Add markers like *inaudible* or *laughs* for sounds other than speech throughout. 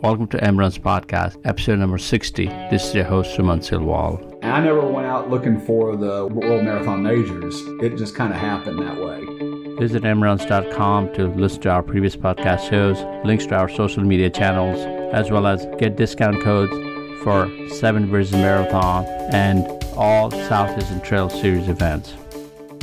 Welcome to EMRuns podcast, episode number 60. This is your host, Suman Silwal. And I never went out looking for the World Marathon Majors. It just kind of happened that way. Visit emruns.com to listen to our previous podcast shows, links to our social media channels, as well as get discount codes for Seven Bridges Marathon and all Southeastern Trail Series events.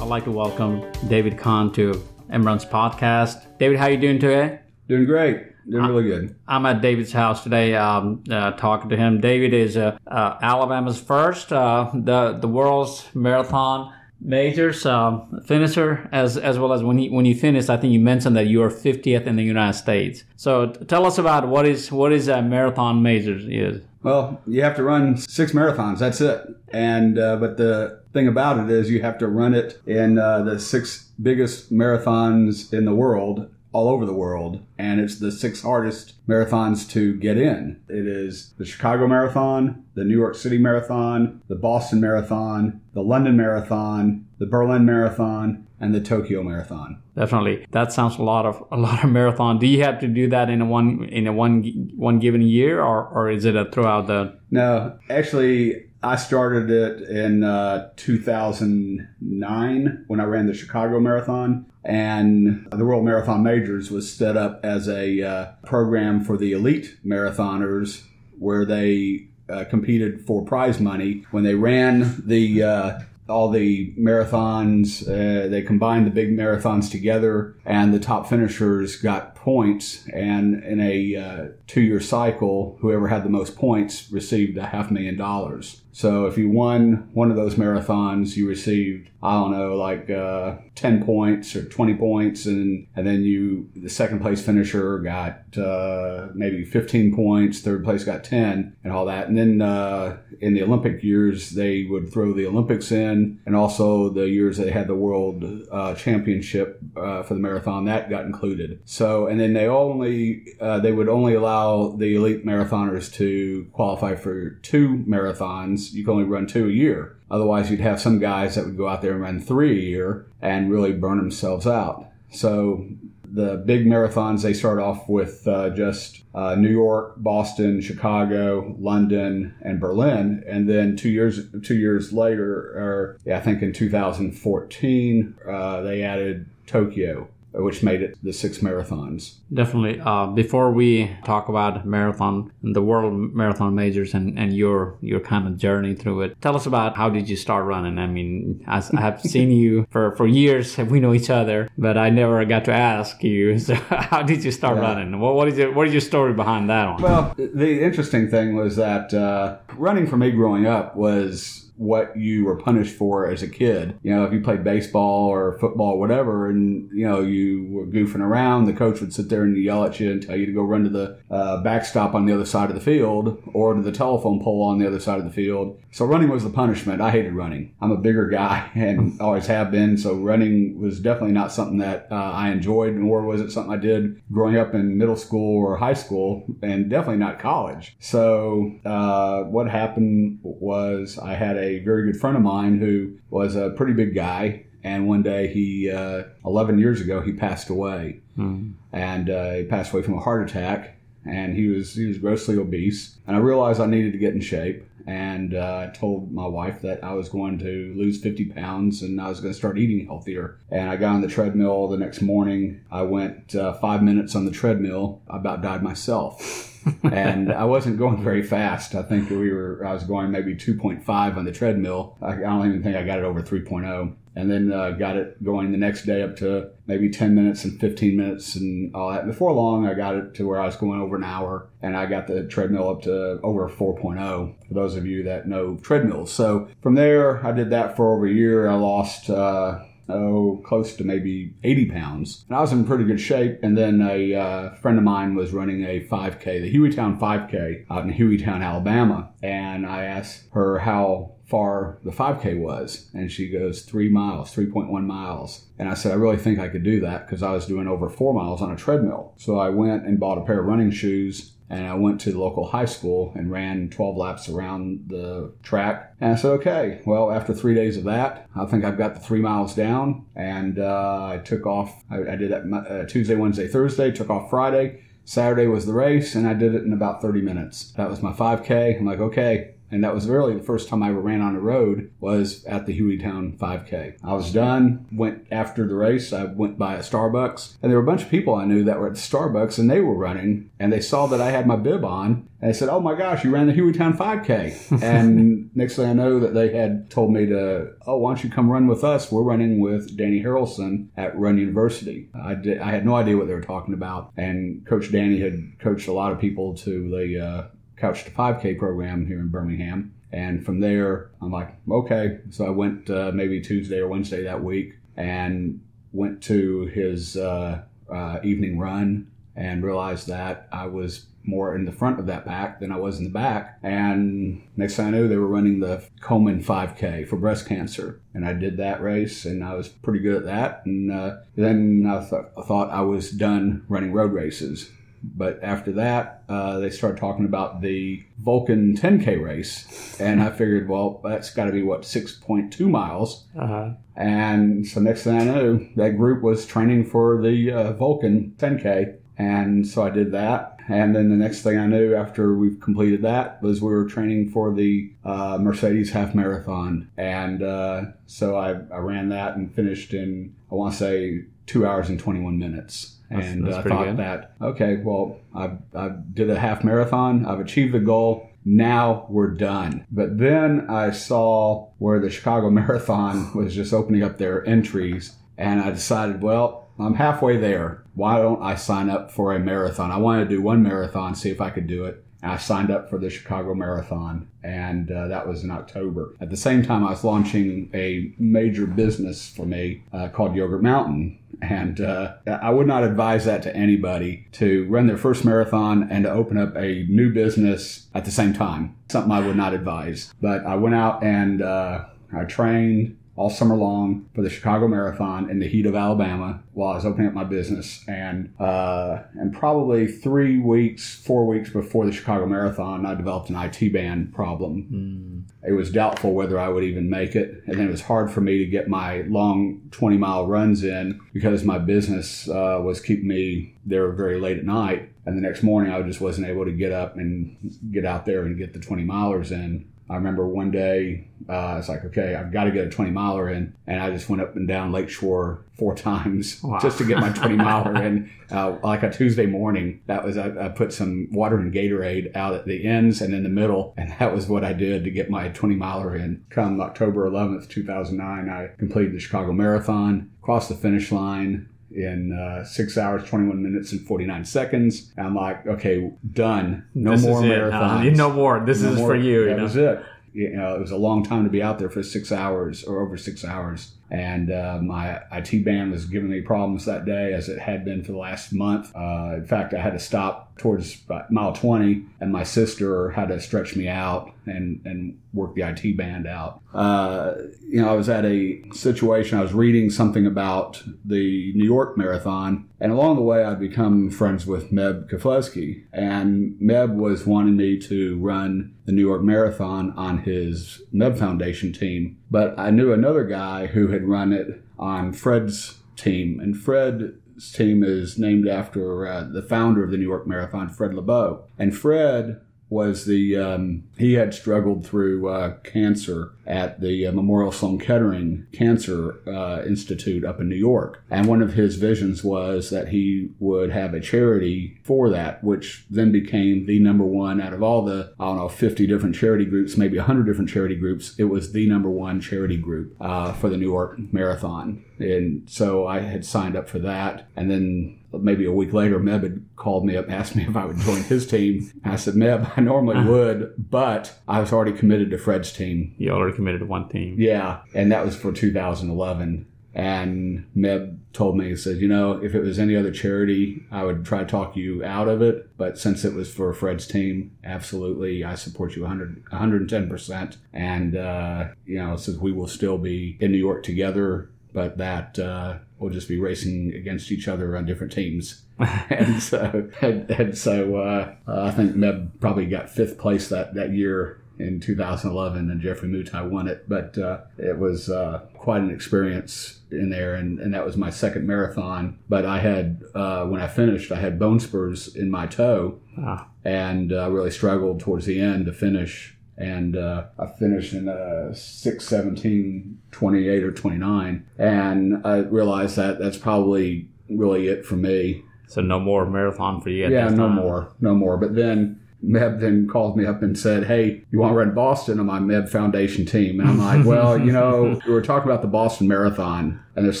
I'd like to welcome David Kahn to EMRuns podcast. David, how are you doing today? Doing great. Doing really good. I'm at David's house today, um, uh, talking to him. David is uh, uh, Alabama's first, uh, the the world's marathon majors um, finisher, as as well as when you when you finished, I think you mentioned that you are 50th in the United States. So t- tell us about what is what is a marathon majors is. Well, you have to run six marathons. That's it. And uh, but the thing about it is you have to run it in uh, the six biggest marathons in the world all over the world, and it's the six hardest marathons to get in. It is the Chicago Marathon, the New York City Marathon, the Boston Marathon, the London Marathon, the Berlin Marathon, and the Tokyo Marathon. Definitely, that sounds a lot of a lot of marathon. Do you have to do that in a one in a one one given year, or or is it a throughout the? No, actually, I started it in uh, 2009 when I ran the Chicago Marathon. And the World Marathon Majors was set up as a uh, program for the elite marathoners where they uh, competed for prize money. When they ran the uh, all the marathons. Uh, they combined the big marathons together, and the top finishers got points. And in a uh, two year cycle, whoever had the most points received a half million dollars. So if you won one of those marathons, you received I don't know like uh, ten points or twenty points, and and then you the second place finisher got uh, maybe fifteen points, third place got ten, and all that. And then uh, in the Olympic years, they would throw the Olympics in, and also the years they had the World uh, Championship uh, for the marathon that got included. So and then they only uh, they would only allow the elite marathoners to qualify for two marathons you can only run two a year. Otherwise, you'd have some guys that would go out there and run three a year and really burn themselves out. So the big marathons they start off with uh, just uh, New York, Boston, Chicago, London, and Berlin, and then two years two years later, or yeah, I think in 2014, uh, they added Tokyo which made it the six marathons. Definitely. Uh, before we talk about marathon, and the world marathon majors, and, and your your kind of journey through it, tell us about how did you start running? I mean, I have seen you for, for years. *laughs* We know each other, but I never got to ask you. *laughs* So, how did you start yeah. running? What what is your what is your story behind that one? Well, the interesting thing was that uh, running for me growing up was what you were punished for as a kid. You know, if you played baseball or football, or whatever, and you know you were goofing around, the coach would sit there and yell at you and tell you to go run to the uh, backstop on the other side of the field or to the telephone pole on the other side of the field. So running was the punishment. I hated running. I'm a bigger guy *laughs* and always have been. So running was definitely not something that uh, I enjoyed, nor was it something I did growing up in middle school or high school, and definitely not college. So uh, what happened was I had a very good friend of mine who was a pretty big guy. And one day he, uh, 11 years ago, he passed away. Mm. And uh, he passed away from a heart attack. And he was he was grossly obese. And I realized I needed to get in shape. And uh, I told my wife that I was going to lose 50 pounds and I was going to start eating healthier. And I got on the treadmill the next morning. I went uh, five minutes on the treadmill. I about died myself. *laughs* and I wasn't going very fast. I think we were, I was going maybe 2.5 on the treadmill. I, I don't even think I got it over 3.0. And then uh, got it going the next day up to maybe 10 minutes and 15 minutes and all that. Before long, I got it to where I was going over an hour and I got the treadmill up to over 4.0 for those of you that know treadmills. So from there, I did that for over a year. I lost, uh, oh, close to maybe 80 pounds. And I was in pretty good shape. And then a uh, friend of mine was running a 5K, the Hueytown 5K out in Hueytown, Alabama. And I asked her how far the 5K was. And she goes, three miles, 3.1 miles. And I said, I really think I could do that because I was doing over four miles on a treadmill. So I went and bought a pair of running shoes and I went to the local high school and ran 12 laps around the track. And I said, okay, well, after three days of that, I think I've got the three miles down. And uh, I took off. I, I did that uh, Tuesday, Wednesday, Thursday, took off Friday. Saturday was the race, and I did it in about 30 minutes. That was my 5K. I'm like, okay, and that was really the first time I ever ran on the road was at the Hueytown 5K. I was done, went after the race, I went by a Starbucks, and there were a bunch of people I knew that were at the Starbucks and they were running, and they saw that I had my bib on, and they said, "Oh my gosh, you ran the Hueytown 5K!" *laughs* and next thing I know, that they had told me to, "Oh, why don't you come run with us? We're running with Danny Harrelson at Run University." I did, I had no idea what they were talking about, and Coach Danny had coached a lot of people to the uh, Couch to 5K program here in Birmingham. And from there, I'm like, okay. So I went uh, maybe Tuesday or Wednesday that week and went to his uh, uh, evening run and realized that I was more in the front of that pack than I was in the back. And next thing I knew, they were running the Komen 5K for breast cancer. And I did that race and I was pretty good at that. And uh, then I, th- I thought I was done running road races. But after that, uh, they started talking about the Vulcan 10K race. And I figured, well, that's got to be what, 6.2 miles. Uh-huh. And so next thing I knew, that group was training for the uh, Vulcan 10K. And so I did that. And then the next thing I knew after we completed that was we were training for the uh, Mercedes Half Marathon. And uh, so I, I ran that and finished in, I want to say, two hours and 21 minutes. That's- and that's I thought good. that, okay, well, I, I did a half marathon. I've achieved the goal. Now we're done. But then I saw where the Chicago *laughs* Marathon was just opening up their entries. And I decided, well, I'm halfway there. Why don't I sign up for a marathon? I wanted to do one marathon, see if I could do it. I signed up for the Chicago Marathon, and uh, that was in October. At the same time, I was launching a major business for me uh, called Yogurt Mountain. And uh, I would not advise that to anybody to run their first marathon and to open up a new business at the same time. Something I would not advise. But I went out and uh, I trained all summer long for the Chicago Marathon in the heat of Alabama while I was opening up my business. And uh, and probably three weeks, four weeks before the Chicago Marathon, I developed an IT band problem. It was doubtful whether I would even make it, and then it was hard for me to get my long 20 mile runs in because my business uh, was keeping me there very late at night. And the next morning, I just wasn't able to get up and get out there and get the 20 milers in. I remember one day, uh, it's like, okay, I've got to get a 20 miler in. And I just went up and down Lakeshore four *laughs* times Wow. just to get my 20 *laughs* miler in. Uh, like a Tuesday morning, that was, I, I put some water and Gatorade out at the ends and in the middle. And that was what I did to get my 20 miler in. Come October 11th, 2009, I completed the Chicago Marathon, crossed the finish line, in uh, six hours, 21 minutes, and 49 seconds. And I'm like, okay, done. No This more is it. marathons. Uh, no more. This No is more- for you. That you know? was it. You know, it was a long time to be out there for six hours or over six hours. And uh, my IT band was giving me problems that day, as it had been for the last month. Uh, in fact, I had to stop towards mile 20, and my sister had to stretch me out and, and work the IT band out. Uh, you know, I was at a situation, I was reading something about the New York Marathon, and along the way, I'd become friends with Meb Keflezighi. And Meb was wanting me to run the New York Marathon on his Meb Foundation team. But I knew another guy who had run it on Fred's team, and Fred's team is named after uh, the founder of the New York Marathon, Fred Lebow. And Fred was the um, he had struggled through uh, cancer at the uh, Memorial Sloan Kettering Cancer uh, Institute up in New York, and one of his visions was that he would have a charity for that, which then became the number one out of all the I don't know fifty different charity groups, maybe hundred different charity groups. It was the number one charity group uh, for the New York Marathon, and so I had signed up for that, and then maybe a week later, Meb had called me up, and asked me *laughs* if I would join his team. I said, Meb, I normally would, but I was already committed to Fred's team. You already committed to one team. Yeah, and that was for 2011. And Meb told me, he said, you know, if it was any other charity, I would try to talk you out of it. But since it was for Fred's team, absolutely, I support you 100, 110%. And, uh, you know, says we will still be in New York together, but that uh, we'll just be racing against each other on different teams. *laughs* and so, and, and so uh, uh, I think Meb probably got fifth place that, that year in 2011, and Geoffrey Mutai won it. But uh, it was uh, quite an experience in there, and, and that was my second marathon. But I had, uh, when I finished, I had bone spurs in my toe Ah, and uh, really struggled towards the end to finish. And uh, I finished in uh, 6, 17, 28 or 29. And I realized that that's probably really it for me. so no more marathon for you. At yeah, no time. more, no more. But then Meb then called me up and said, "Hey, you want to run Boston on my Meb Foundation team?" And I'm like, *laughs* "Well, you know, we were talking about the Boston Marathon, and there's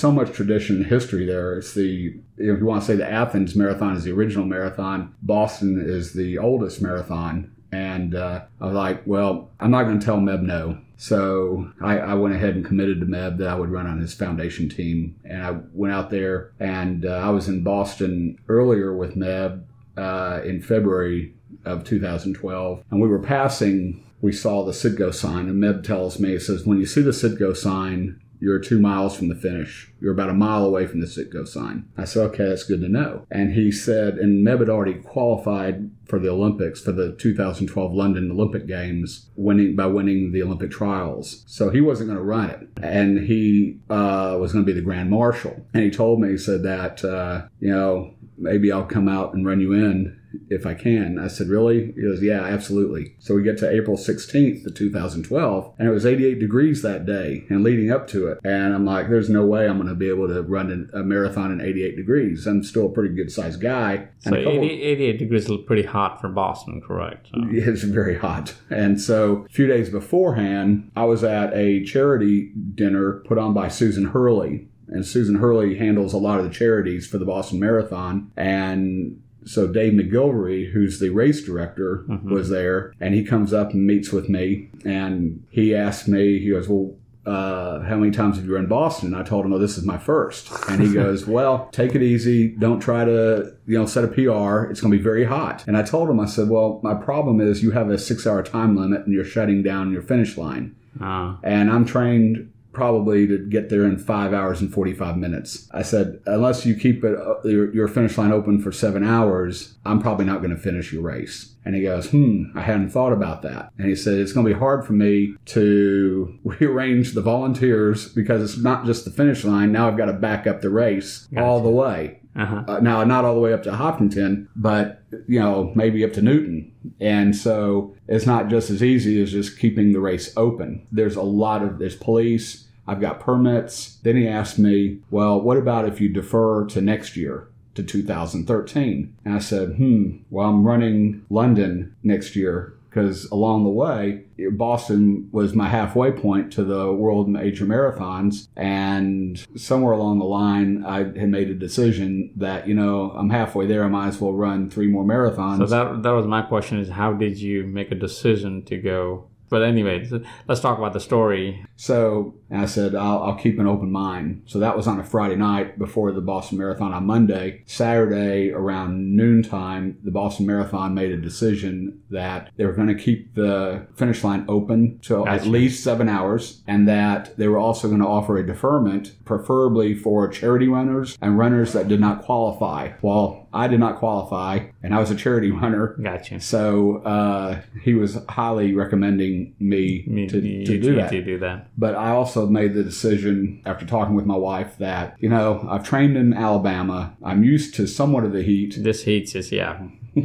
so much tradition and history there. It's the if you want to say the Athens Marathon is the original marathon, Boston is the oldest marathon." And uh, I was like, "Well, I'm not going to tell Meb no." So I, I went ahead and committed to Meb that I would run on his foundation team, and I went out there, and uh, I was in Boston earlier with Meb uh, in February of 2012, and we were passing. We saw the Citgo sign, and Meb tells me, he says, when you see the Citgo sign, you're two miles from the finish. You're about a mile away from the Citgo sign. I said, okay, that's good to know. And he said, and Meb had already qualified for the Olympics, for the 2012 London Olympic Games, winning by winning the Olympic trials. So he wasn't going to run it, and he uh, was going to be the grand marshal. And he told me, he said that, uh, you know, maybe I'll come out and run you in if I can. I said, Really? He goes, Yeah, absolutely. So we get to April 16th of 2012, and it was 88 degrees that day and leading up to it. And I'm like, There's no way I'm going to be able to run a marathon in 88 degrees. I'm still a pretty good sized guy. So And couple- 80, 88 degrees is pretty hot for Boston, correct? So- *laughs* it's very hot. And so a few days beforehand, I was at a charity dinner put on by Susan Hurley. And Susan Hurley handles a lot of the charities for the Boston Marathon. And so Dave McGillivray, who's the race director, was there. And he comes up and meets with me. And he asked me, he goes, Well, uh, how many times have you run Boston? And I told him, oh, this is my first. And he *laughs* goes, well, take it easy. Don't try to, you know, set a PR. It's going to be very hot. And I told him, I said, well, my problem is you have a six hour time limit and you're shutting down your finish line. Ah, And I'm trained probably to get there in five hours and 45 minutes. I said, unless you keep it, uh, your, your finish line open for seven hours, I'm probably not going to finish your race. And he goes, hmm, I hadn't thought about that. And he said, it's going to be hard for me to *laughs* rearrange the volunteers because it's not just the finish line. Now I've got to back up the race all the way. Uh-huh. Uh, now, not all the way up to Hopkinton, but you know, maybe up to Newton. And so it's not just as easy as just keeping the race open. There's a lot of there's police. I've got permits. Then he asked me, well, what about if you defer to next year? To 2013. And I said, hmm, well, I'm running London next year because along the way, Boston was my halfway point to the world major marathons. And somewhere along the line, I had made a decision that, you know, I'm halfway there. I might as well run three more marathons. So that that was my question: is how did you make a decision to go? But anyway, let's talk about the story. So I said, I'll, I'll keep an open mind. So that was on a Friday night before the Boston Marathon on Monday. Saturday around noontime, the Boston Marathon made a decision that they were going to keep the finish line open till at least seven hours and that they were also going to offer a deferment, preferably for charity runners and runners that did not qualify. Well, I did not qualify and I was a charity *laughs* runner. Gotcha. So uh, he was highly recommending me, Me- to, you- to do that. To do that. But I also made the decision after talking with my wife that, you know, I've trained in Alabama. I'm used to somewhat of the heat. This heat is yeah. *laughs*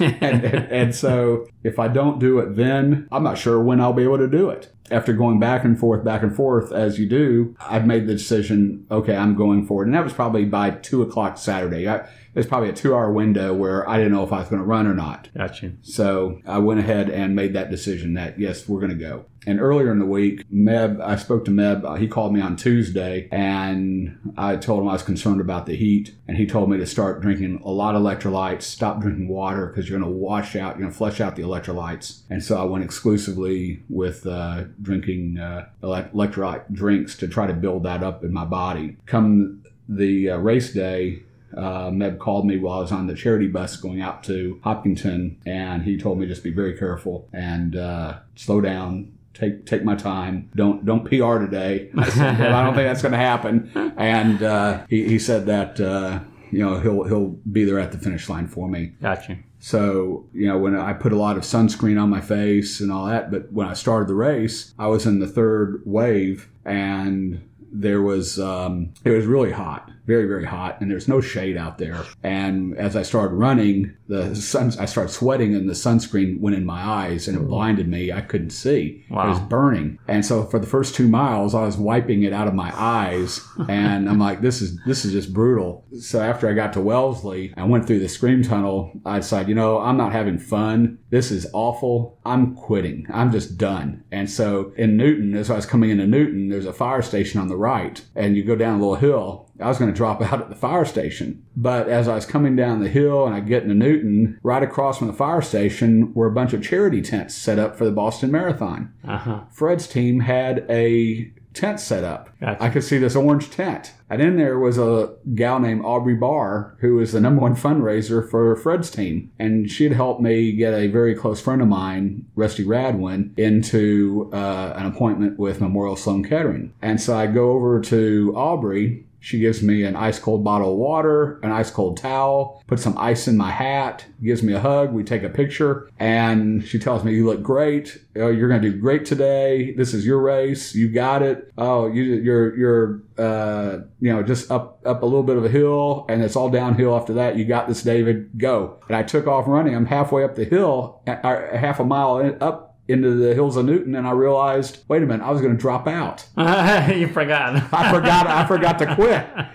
And, and, and so if I don't do it then, I'm not sure when I'll be able to do it. After going back and forth, back and forth as you do, I've made the decision, okay, I'm going for it. And that was probably by two o'clock Saturday. I, there's probably a two hour window where I didn't know if I was going to run or not. gotcha. So I went ahead and made that decision that yes, we're going to go. And earlier in the week, Meb, I spoke to Meb. Uh, he called me on Tuesday, and I told him I was concerned about the heat, and he told me to start drinking a lot of electrolytes, stop drinking water because you're going to wash out, you're going to flush out the electrolytes. And so I went exclusively with uh, drinking uh, elect- electrolyte drinks to try to build that up in my body. Come the uh, race day, uh, Meb called me while I was on the charity bus going out to Hopkinton, and he told me just be very careful and uh, slow down. Take take my time. Don't don't PR today. *laughs* I, said, "Well, I don't think that's going to happen. And uh, he, he said that uh, you know he'll he'll be there at the finish line for me. Gotcha. So, you know, when I put a lot of sunscreen on my face and all that, but when I started the race, I was in the third wave and there was um, it was really hot very very hot and there's no shade out there. And as i started running the sun i started sweating and the sunscreen went in my eyes and it blinded me. I couldn't see. Wow. it was burning. And so for the first two miles i was wiping it out of my eyes *laughs* and i'm like this is this is just brutal. So after i got to wellesley i went through the scream tunnel. I decided you know i'm not having fun. This is awful. I'm quitting. I'm just done. And so in newton as i was coming into newton there's a fire station on the right and you go down a little hill I was going to drop out at the fire station. But as I was coming down the hill and I get into Newton, right across from the fire station were a bunch of charity tents set up for the Boston Marathon. Uh-huh. Fred's team had a tent set up. Gotcha. I could see this orange tent. And in there was a gal named Aubrey Barr, who was the number one fundraiser for Fred's team. And she had helped me get a very close friend of mine, Rusty Radwin, into uh, an appointment with Memorial Sloan Kettering. And so I go over to Aubrey. She gives me an ice cold bottle of water, an ice cold towel, puts some ice in my hat, gives me a hug. We take a picture, and she tells me, "You look great. Oh, you're going to do great today. This is your race. You got it. Oh, you, you're you're uh, you know just up up a little bit of a hill, and it's all downhill after that. You got this, David. Go." And I took off running. I'm halfway up the hill, half a mile up into the hills of Newton, and I realized, wait a minute, I was going to drop out. *laughs* you forgot. I forgot I forgot to quit. *laughs*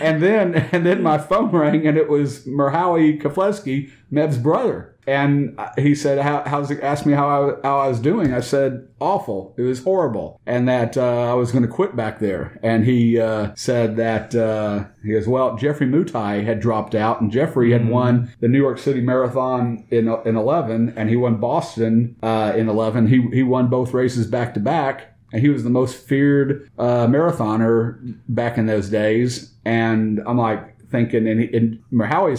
And then *laughs* and then my phone rang and it was Merhawi Keflezighi, Meb's brother. And he said, how, how's it, asked me how I, how I was doing. I said, awful. It was horrible. And that uh, I was going to quit back there. And he uh, said that, uh, he goes, well, Geoffrey Mutai had dropped out and Geoffrey had won the New York City Marathon in, in 11 and he won Boston uh, in 11. He, he won both races back to back and he was the most feared uh, marathoner back in those days. And I'm like thinking, and, he, and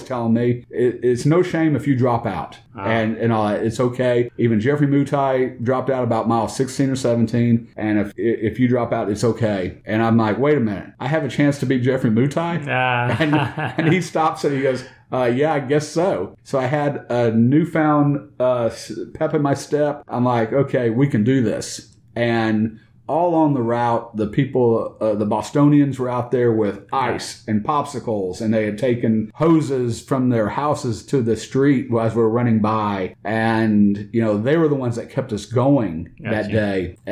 telling me it, it's no shame if you drop out, and and all that. It's okay. Even Geoffrey Mutai dropped out about mile 16 or 17, and if if you drop out, it's okay. And I'm like, wait a minute, I have a chance to beat Geoffrey Mutai, *laughs* Ah. *laughs* and and he stops and he goes. Uh, yeah, I guess so. So I had a newfound uh, pep in my step. I'm like, okay, we can do this. And all on the route, the people, uh, the Bostonians were out there with ice and popsicles, and they had taken hoses from their houses to the street as we were running by. And, you know, they were the ones that kept us going that Gotcha. day. Uh,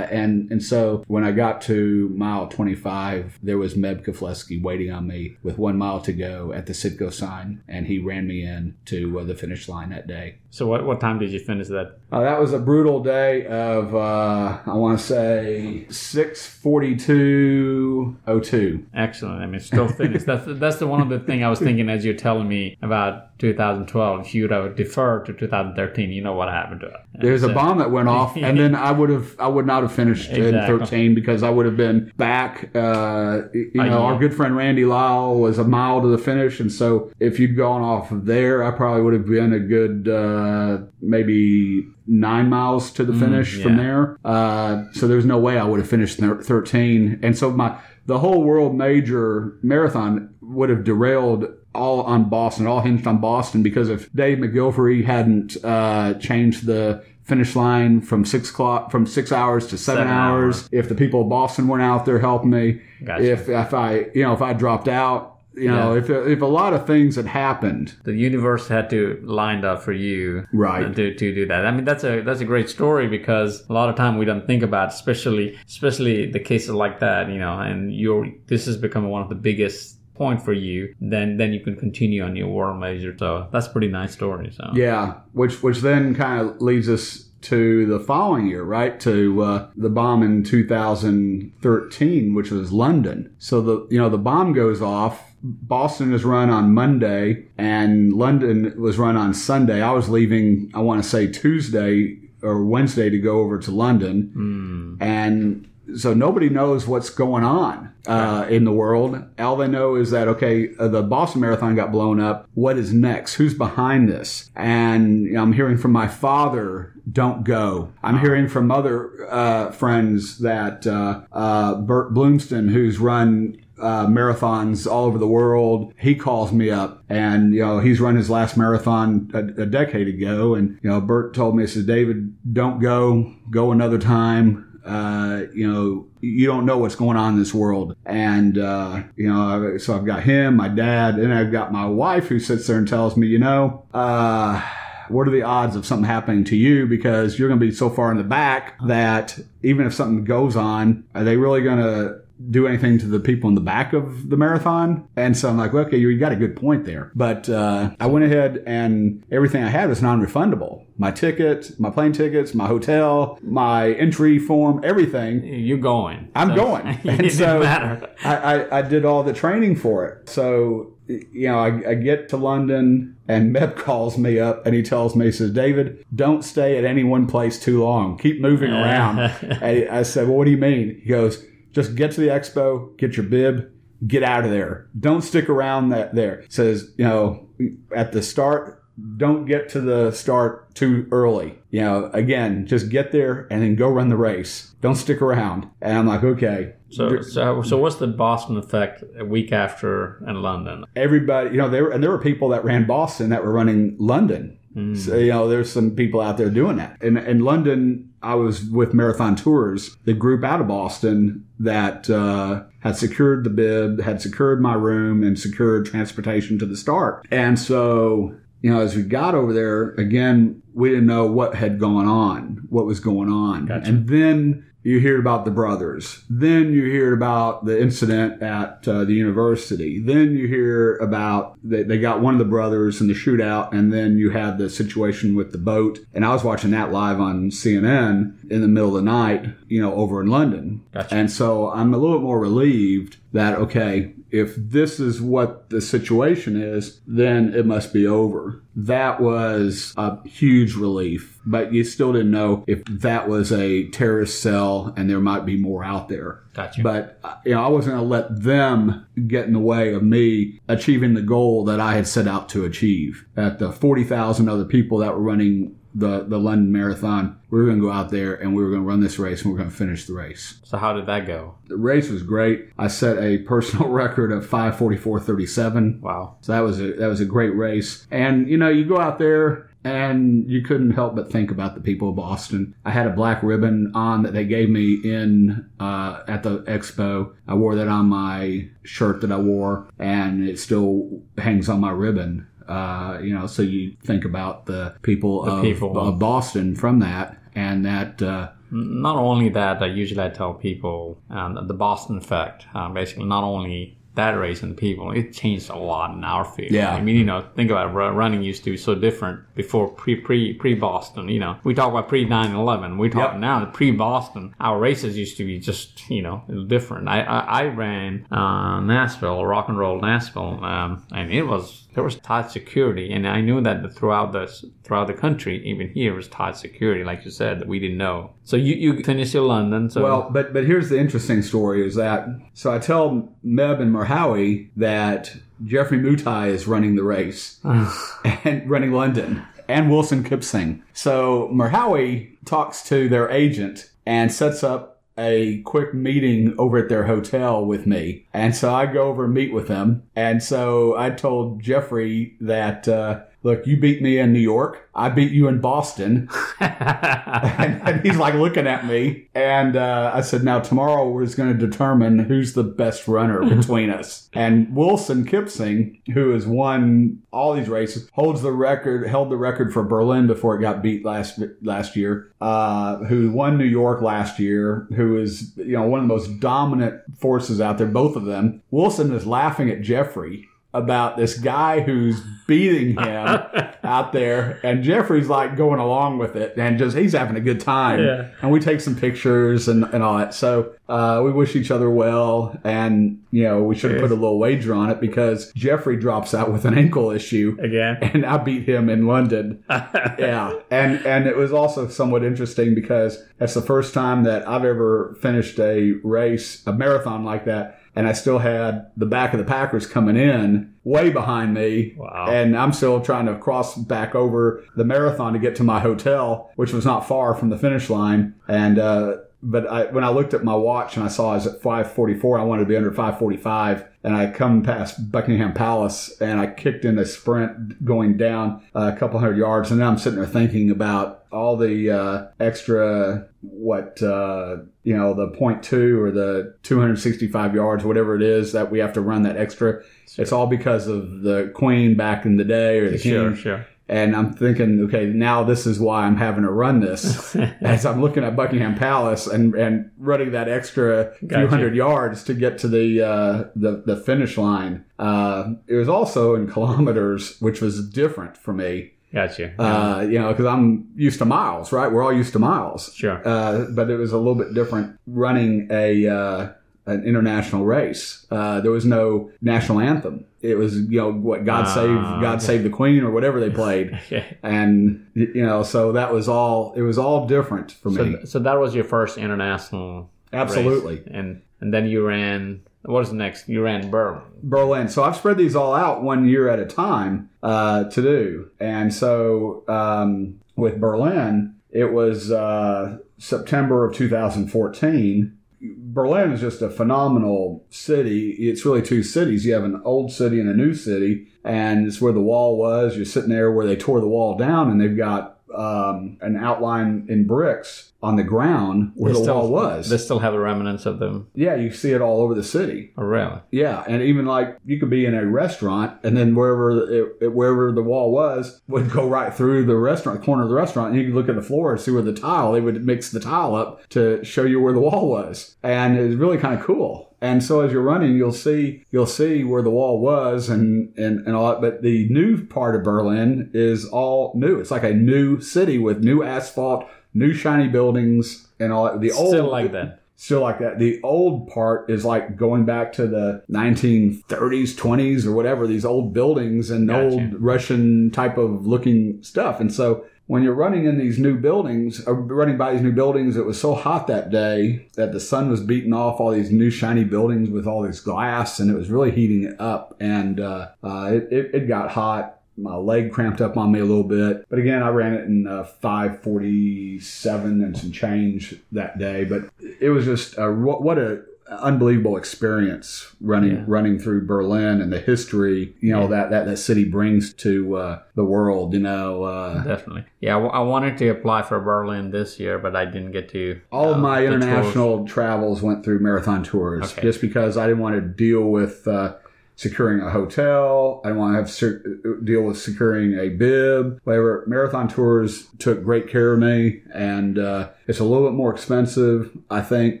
and, and so when I got to mile 25, there was Meb Keflezighi waiting on me with one mile to go at the Citgo sign, and he ran me in to uh, the finish line that day. So what, what time did you finish that? Uh, that was a brutal day of, uh, I want to say, 642.02. Excellent. I mean, still finished. that's that's the one of the thing I was thinking as you're telling me about 2012. If you would have deferred to 2013, you know what happened to it. There's a bomb that went off, and then I would have, I would not have finished in 13 because I would have been back. Uh, you know, yeah. our good friend Randy Lyle was a mile to the finish, and so if you'd gone off of there, I probably would have been a good uh, maybe nine miles to the finish from Mm, yeah. there. Uh, so there's no way I would have finished 13, and so my the whole world major marathon would have derailed all on Boston, all hinged on Boston because if Dave McGillivray hadn't uh, changed the finish line from six o'clock from six hours to seven, Seven hours, hours. if the people of Boston weren't out there helping me, Gotcha. if if I you know if I dropped out, you know Yeah. if if a lot of things had happened, the universe had to lined up for you Right. to, to do that i mean that's a that's a great story because a lot of time we don't think about especially especially the cases like that you know and you're this has become one of the biggest point for you then then you can continue on your world major so that's a pretty nice story so Yeah, which which then kind of leads us to the following year, right? To uh, the bomb in 2013, which was London. So the you know the bomb goes off. Boston is run on Monday, and London was run on Sunday. I was leaving, I want to say Tuesday or Wednesday to go over to London, and so nobody knows what's going on uh, in the world. All they know is that okay, uh, the Boston Marathon got blown up. What is next? Who's behind this? And you know, I'm hearing from my father, "Don't go." I'm hearing from other uh, friends that uh, uh, Bert Bloomston, who's run uh, marathons all over the world. He calls me up and, you know, he's run his last marathon a, a decade ago. And, you know, Bert told me, he says, David, don't go, go another time. Uh, you know, you don't know what's going on in this world. And, uh, you know, so I've got him, my dad, and I've got my wife who sits there and tells me, you know, uh, what are the odds of something happening to you because you're going to be so far in the back that even if something goes on, are they really going to do anything to the people in the back of the marathon. And so I'm like, well, okay, you got a good point there. But uh, I went ahead and everything I had was non-refundable. My ticket, my plane tickets, my hotel, my entry form, everything. You're going. I'm So, going. *laughs* it And didn't so matter. I, I, I did all the training for it. So, you know, I, I get to London and Meb *laughs* calls me up and he tells me, he says, David, don't stay at any one place too long. Keep moving around. *laughs* and I said, well, what do you mean? He goes, just get to the expo, get your bib, get out of there. Don't stick around that there. Says, you know, at the start, don't get to the start too early. You know, again, just get there and then go run the race. Don't stick around. And I'm like, okay. So, so, so what's the Boston effect a week after in London? everybody, you know, there and there were people that ran Boston that were running London. Hmm. So, you know, there's some people out there doing that. And in London, I was with Marathon Tours, the group out of Boston that uh, had secured the bib, had secured my room, and secured transportation to the start. And so, you know, as we got over there, again, we didn't know what had gone on, what was going on. Gotcha. And then you hear about the brothers. Then you hear about the incident at uh, the university. Then you hear about they, they got one of the brothers in the shootout, and then you had the situation with the boat. And I was watching that live on CNN in the middle of the night, you know, over in London. Gotcha. And so I'm a little bit more relieved that okay, if this is what the situation is, then it must be over. That was a huge relief, but you still didn't know if that was a terrorist cell and there might be more out there. Gotcha. But uh, you know, I wasn't going to let them get in the way of me achieving the goal that I had set out to achieve. At the forty thousand other people that were running the the London Marathon, we were going to go out there and we were going to run this race and we are going to finish the race. So how did that go? The race was great. I set a personal *laughs* record of five forty four thirty seven. Wow. So that was a that was a great race. And you know, you go out there and you couldn't help but think about the people of Boston. I had a black ribbon on that they gave me in uh, at the expo. I wore that on my shirt that I wore, and it still hangs on my ribbon. Uh, you know, so you think about the people, of, people. of Boston from that, and that. Uh, Not only that, I usually I tell people um, the Boston effect. Uh, basically, not only that race and the people, it changed a lot in our field. Yeah. I mean, you know, think about it. Running used to be so different before pre pre pre Boston. You know, we talk about pre 9-11. We talk Yep. now pre Boston. Our races used to be just you know different. I I, I ran uh, Nashville, rock and roll Nashville, um, and it was there was tight security, and I knew that throughout the throughout the country, even here, was tight security, like you said, that we didn't know. So you you finished your London. So Well, but but here's the interesting story: is that so I tell Meb and Merhawi that Geoffrey Mutai is running the race *laughs* and running London, and Wilson Kipsang. So Merhawi talks to their agent and sets up a quick meeting over at their hotel with me, and so I go over and meet with them. And so I told Geoffrey that. Uh, Look, you beat me in New York. I beat you in Boston and, *laughs* *laughs* and he's like looking at me. And uh, I said, now tomorrow we're going to determine who's the best runner *laughs* between us. And Wilson Kipsang, who has won all these races, holds the record, held the record for Berlin before it got beat last last year. Uh, who won New York last year? Who is you know one of the most dominant forces out there? Both of them. Wilson is laughing at Geoffrey about this guy who's beating *laughs* him out there and Geoffrey's like going along with it and just he's having a good time. Yeah. and we take some pictures and, and all that. So uh, we wish each other well and you know we should have put a little wager on it because Geoffrey drops out with an ankle issue. Again. and I beat him in London. *laughs* Yeah, and and it was also somewhat interesting because that's the first time that I've ever finished a race, a marathon like that, and I still had the back of the Packers coming in way behind me, Wow. and I'm still trying to cross back over the marathon to get to my hotel, which was not far from the finish line, and. uh but I, when I looked at my watch and I saw I was at 544, I wanted to be under 545. And I come past Buckingham Palace and I kicked in a sprint going down a couple hundred yards. And I'm sitting there thinking about all the uh, extra, what, uh, you know, the point two or the 265 yards, whatever it is that we have to run that extra. It's all because of the Queen back in the day or the Sure, King. sure. And I'm thinking, okay, now this is why I'm having to run this. *laughs* As I'm looking at Buckingham Palace and, and running that extra few hundred yards to get to the uh, the, the finish line. Uh, it was also in kilometers, which was different for me. Gotcha. Uh, you know, because I'm used to miles, right? We're all used to miles. sure. Uh, but it was a little bit different running a uh, an international race. Uh, there was no national anthem. It was you know what God Ah, save God okay. save the Queen or whatever they *laughs* played, Okay. and you know so that was all it was all different for me. So, so that was your first international Absolutely. race. and and then you ran. What was next? You ran Berlin. Berlin. So I've spread these all out one year at a time uh, to do. And so um, with Berlin, it was uh, September of 2014. Berlin is just a phenomenal city. It's really two cities. You have an old city and a new city, and it's where the wall was. You're sitting there where they tore the wall down, and they've got um, an outline in bricks on the ground where They the still- wall was. They still have the remnants of them. yeah, you see it all over the city. Oh, really? Yeah, and even like you could be in a restaurant, and then wherever it, it- wherever the wall was would go right through the restaurant corner of the restaurant, and you could look at the floor and see where the tile. They would mix the tile up to show you where the wall was, and it's really kind of cool. And so as you're running, you'll see you'll see where the wall was and and and all that. But the new part of Berlin is all new. It's like a new city with new asphalt, new shiny buildings, and all that. The old Still like that. still like that. The old part is like going back to the 1930s, 20s, or whatever, these old buildings and Gotcha. old Russian type of looking stuff. And so when you're running in these new buildings, or running by these new buildings, it was so hot that day that the sun was beating off all these new shiny buildings with all this glass, and it was really heating it up. And uh, uh, it, it, it got hot. My leg cramped up on me a little bit, but again, I ran it in uh, 547 and some change that day. But it was just a, what what a unbelievable experience running Yeah. running through Berlin and the history you know Yeah. that, that that city brings to uh, the world. You know, uh, Definitely. Yeah, I wanted to apply for Berlin this year, but I didn't get to. all of uh, my the tours. international travels went through marathon tours Okay. just because I didn't want to deal with uh, securing a hotel. I want to have deal with securing a bib. Whatever. Marathon tours took great care of me, and uh, it's a little bit more expensive, I think,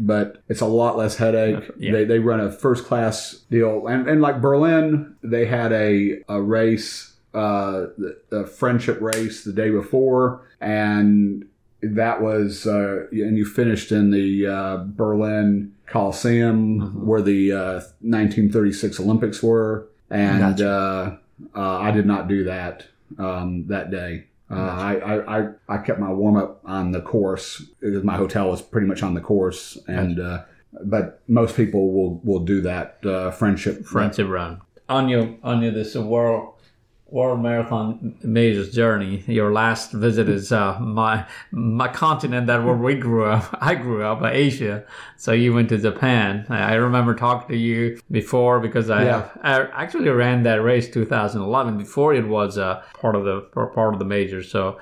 but it's a lot less headache. Yeah. They, they run a first class deal, and and like Berlin, they had a a race. Uh, the, the friendship race the day before, and that was uh, and you finished in the uh, Berlin Coliseum Mhm. where the uh, 1936 Olympics were, and Gotcha. uh, uh, I did not do that um, that day. Uh, I, I, I, kept my warm up on the course because my hotel was pretty much on the course, and uh, but most people will will do that uh, friendship friendship run on your on your this world world marathon majors journey your last visit is uh, my my continent that where we grew up. *laughs* I grew up asia. So you went to japan. I remember talking to you before because i Yeah. i actually ran that race 2011 before it was uh, part of the part of the majors so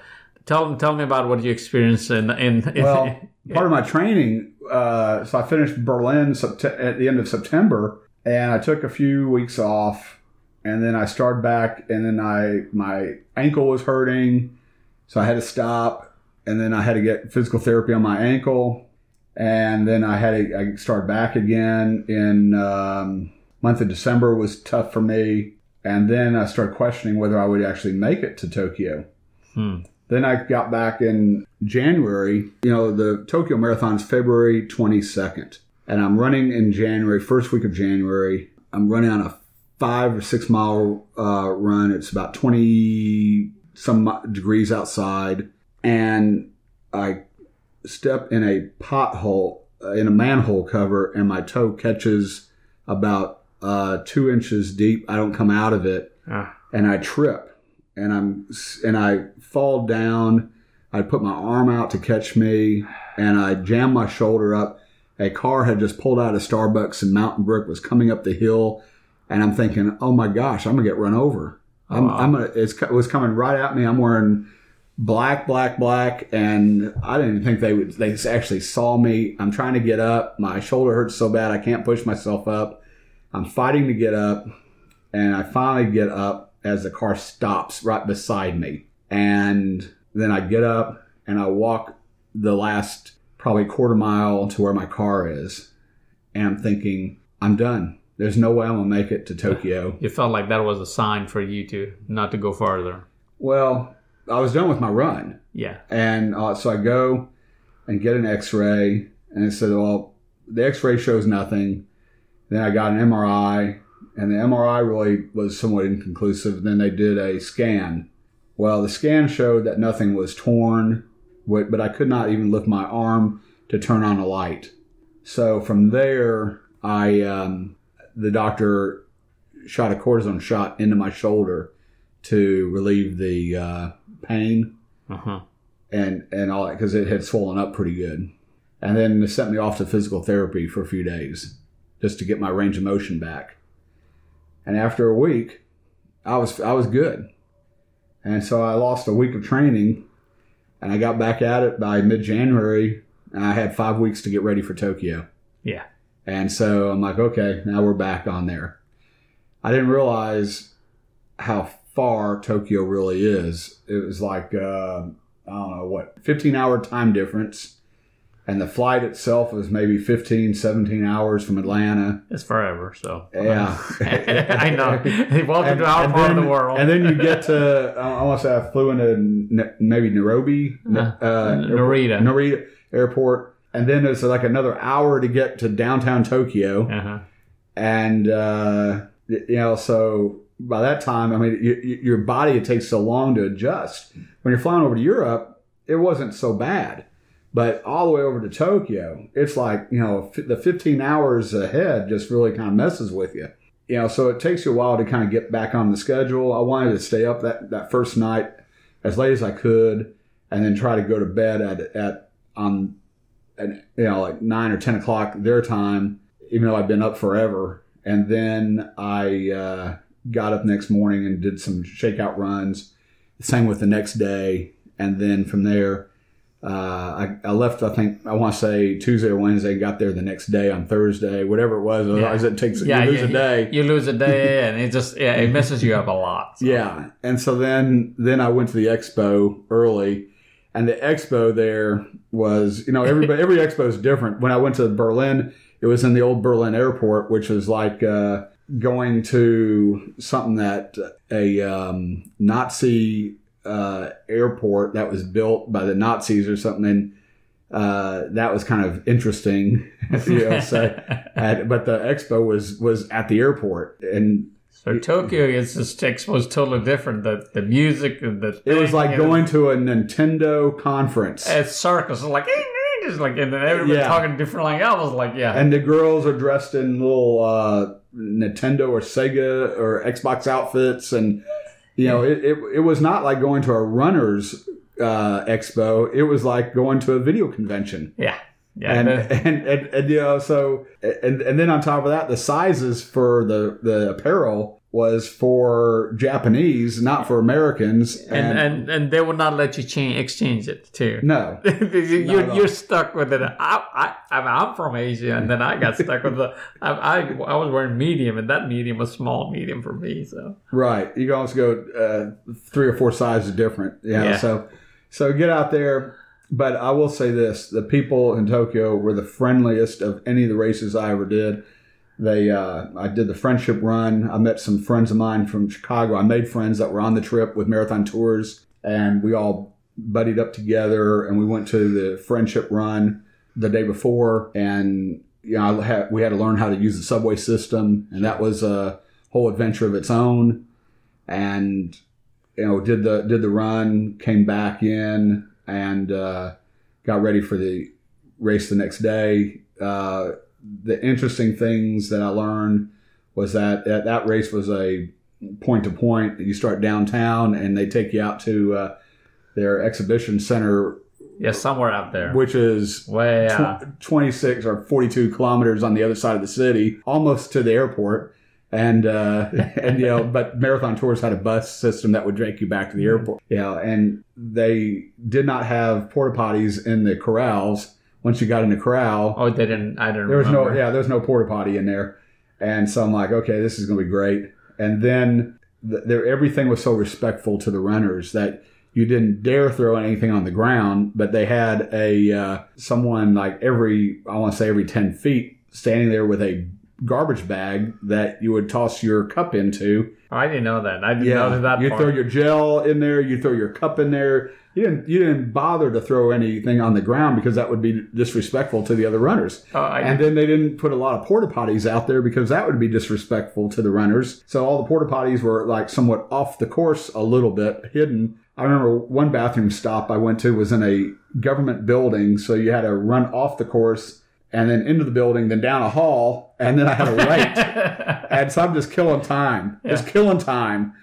tell tell me about what you experienced in in, *laughs* in Well, *laughs* part of my training, uh, so I finished Berlin sept- at the end of September, and I took a few weeks off, and then I started back, and then I my ankle was hurting, so I had to stop, and then I had to get physical therapy on my ankle, and then I had to I start back again in um, month of December was tough for me, and then I started questioning whether I would actually make it to Tokyo. Hmm. Then I got back in January. You know, the Tokyo Marathon is February 22nd. And I'm running in January, first week of January. I'm running on a five or six mile uh, run. It's about 20 some degrees outside. And I step in a pothole, uh, in a manhole cover, and my toe catches about uh, two inches deep. I don't come out of it Ah, and I trip and I'm and I fall down I put my arm out to catch me, and I jammed my shoulder up. A car had just pulled out of Starbucks and Mountain Brook was coming up the hill, and I'm thinking, "Oh my gosh, I'm gonna get run over." I'm, Wow. I'm gonna. It's, it was coming right at me. I'm wearing black, black, black, and I didn't even think they would. They actually saw me. I'm trying to get up. My shoulder hurts so bad I can't push myself up. I'm fighting to get up, and I finally get up as the car stops right beside me, and then I get up and I walk the last probably quarter mile to where my car is, and I'm thinking, I'm done. There's no way I'm gonna make it to Tokyo. *laughs* You felt like that was a sign for you to not to go farther. Well, I was done with my run. Yeah. And uh, so I go and get an X-ray, and it said, "Well, the X-ray shows nothing." Then I got an MRI, and the MRI really was somewhat inconclusive. Then they did a scan. Well, the scan showed that nothing was torn, but but I could not even lift my arm to turn on a light. So from there, I um, the doctor shot a cortisone shot into my shoulder to relieve the uh, pain Uh huh. and and all that because it had swollen up pretty good. And then they sent me off to physical therapy for a few days just to get my range of motion back. And after a week, I was I was good. And so I lost a week of training, and I got back at it by mid January. And I had five weeks to get ready for Tokyo. Yeah. And so I'm like, okay, now we're back on there. I didn't realize how far Tokyo really is. It was like, uh, I don't know what, 15 hour time difference. And the flight itself was maybe 15, 17 hours from Atlanta. It's forever. So. Yeah. *laughs* I know. Welcome to our and part then, of the world. And then you get to, I want to say I flew into maybe Nairobi, Uh, uh, Narita. Narita Airport. And then it's like another hour to get to downtown Tokyo. Uh huh. and uh, you know so by that time i mean y y- your body it takes so long to adjust. When you're flying over to europe it wasn't so bad. But all the way over to tokyo it's like you know f- the 15 hours ahead just really kind of messes with you. You know so it takes you a while to kind of get back on the schedule. I wanted to stay up that, that first night as late as i could and then try to go to bed at, at on at, you know like 9 or 10 o'clock their time even though I'd been up forever. And then I uh, got up next morning and did some shakeout runs. Same with the next day, and then from there, uh, I, I left. I think I want to say Tuesday or Wednesday. Got there the next day on Thursday, whatever it was. Otherwise, it takes Yeah, you lose yeah, a day. You lose a day, and it just yeah, it messes you up a lot. So. Yeah, and so then then I went to the expo early, and the expo there was you know everybody every *laughs* expo is different. When I went to Berlin, it was in the old Berlin airport, which was like uh, going to something that a um, Nazi uh, airport that was built by the Nazis or something. And, uh, that was kind of interesting, *laughs* you know. So, *laughs* and, but the expo was was at the airport, and So Tokyo is just is totally different. The the music, and the It was like going to a Nintendo conference. It's circus, like just like and then everybody Yeah. talking different language. I was like, yeah, And the girls are dressed in little uh, Nintendo or Sega or Xbox outfits. And, you know, it, it, it was not like going to a runner's uh, expo. It was like going to a video convention. yeah, yeah. And, and, and, and, you know, so, and, and then on top of that, the sizes for the, the apparel was for Japanese, not for Americans. and, and and they would not let you change exchange it too. no. *laughs* you're, you're stuck with it. I, I, I'm from Asia, and then I got stuck with the. I, I, I was wearing medium, and that medium was small medium for me. So Right. You can also go uh, three or four sizes different. Yeah. Yeah. So, so get out there. But I will say this: the people in Tokyo were the friendliest of any of the races I ever did. They, uh, I did the friendship run. I met some friends of mine from Chicago. I made friends that were on the trip with Marathon Tours, and we all buddied up together. And we went to the friendship run the day before, and you know, had, we had to learn how to use the subway system, and that was a whole adventure of its own and you know did the did the run came back in and uh, got ready for the race the next day uh, the interesting things that i learned was that that, that race was a point to point you start downtown and they take you out to uh, their exhibition center, Yeah, somewhere out there. which is Way tw- 26 or 42 kilometers on the other side of the city, almost to the airport. And, uh, *laughs* and, you know, but Marathon Tours had a bus system that would take you back to the airport. You know, and they did not have porta potties in the corrals. Once you got in the corral, Oh, they didn't. I didn't. there was remember. no, yeah, there was no porta potty in there. And so I'm like, okay, this is going to be great. And then th- there, everything was so respectful to the runners that you didn't dare throw anything on the ground, but they had a, uh, someone like every, I want to say every 10 feet standing there with a garbage bag that you would toss your cup into. I didn't know that. I didn't know that you part. throw your gel in there, you throw your cup in there. You didn't, you didn't bother to throw anything on the ground because that would be disrespectful to the other runners. Oh, I, And then they didn't put a lot of porta potties out there because that would be disrespectful to the runners. So all the porta potties were like somewhat off the course a little bit, hidden. I remember one bathroom stop I went to was in a government building, so you had to run off the course and then into the building, then down a hall, and then I had to wait. *laughs* and so I'm just killing time, just killing time.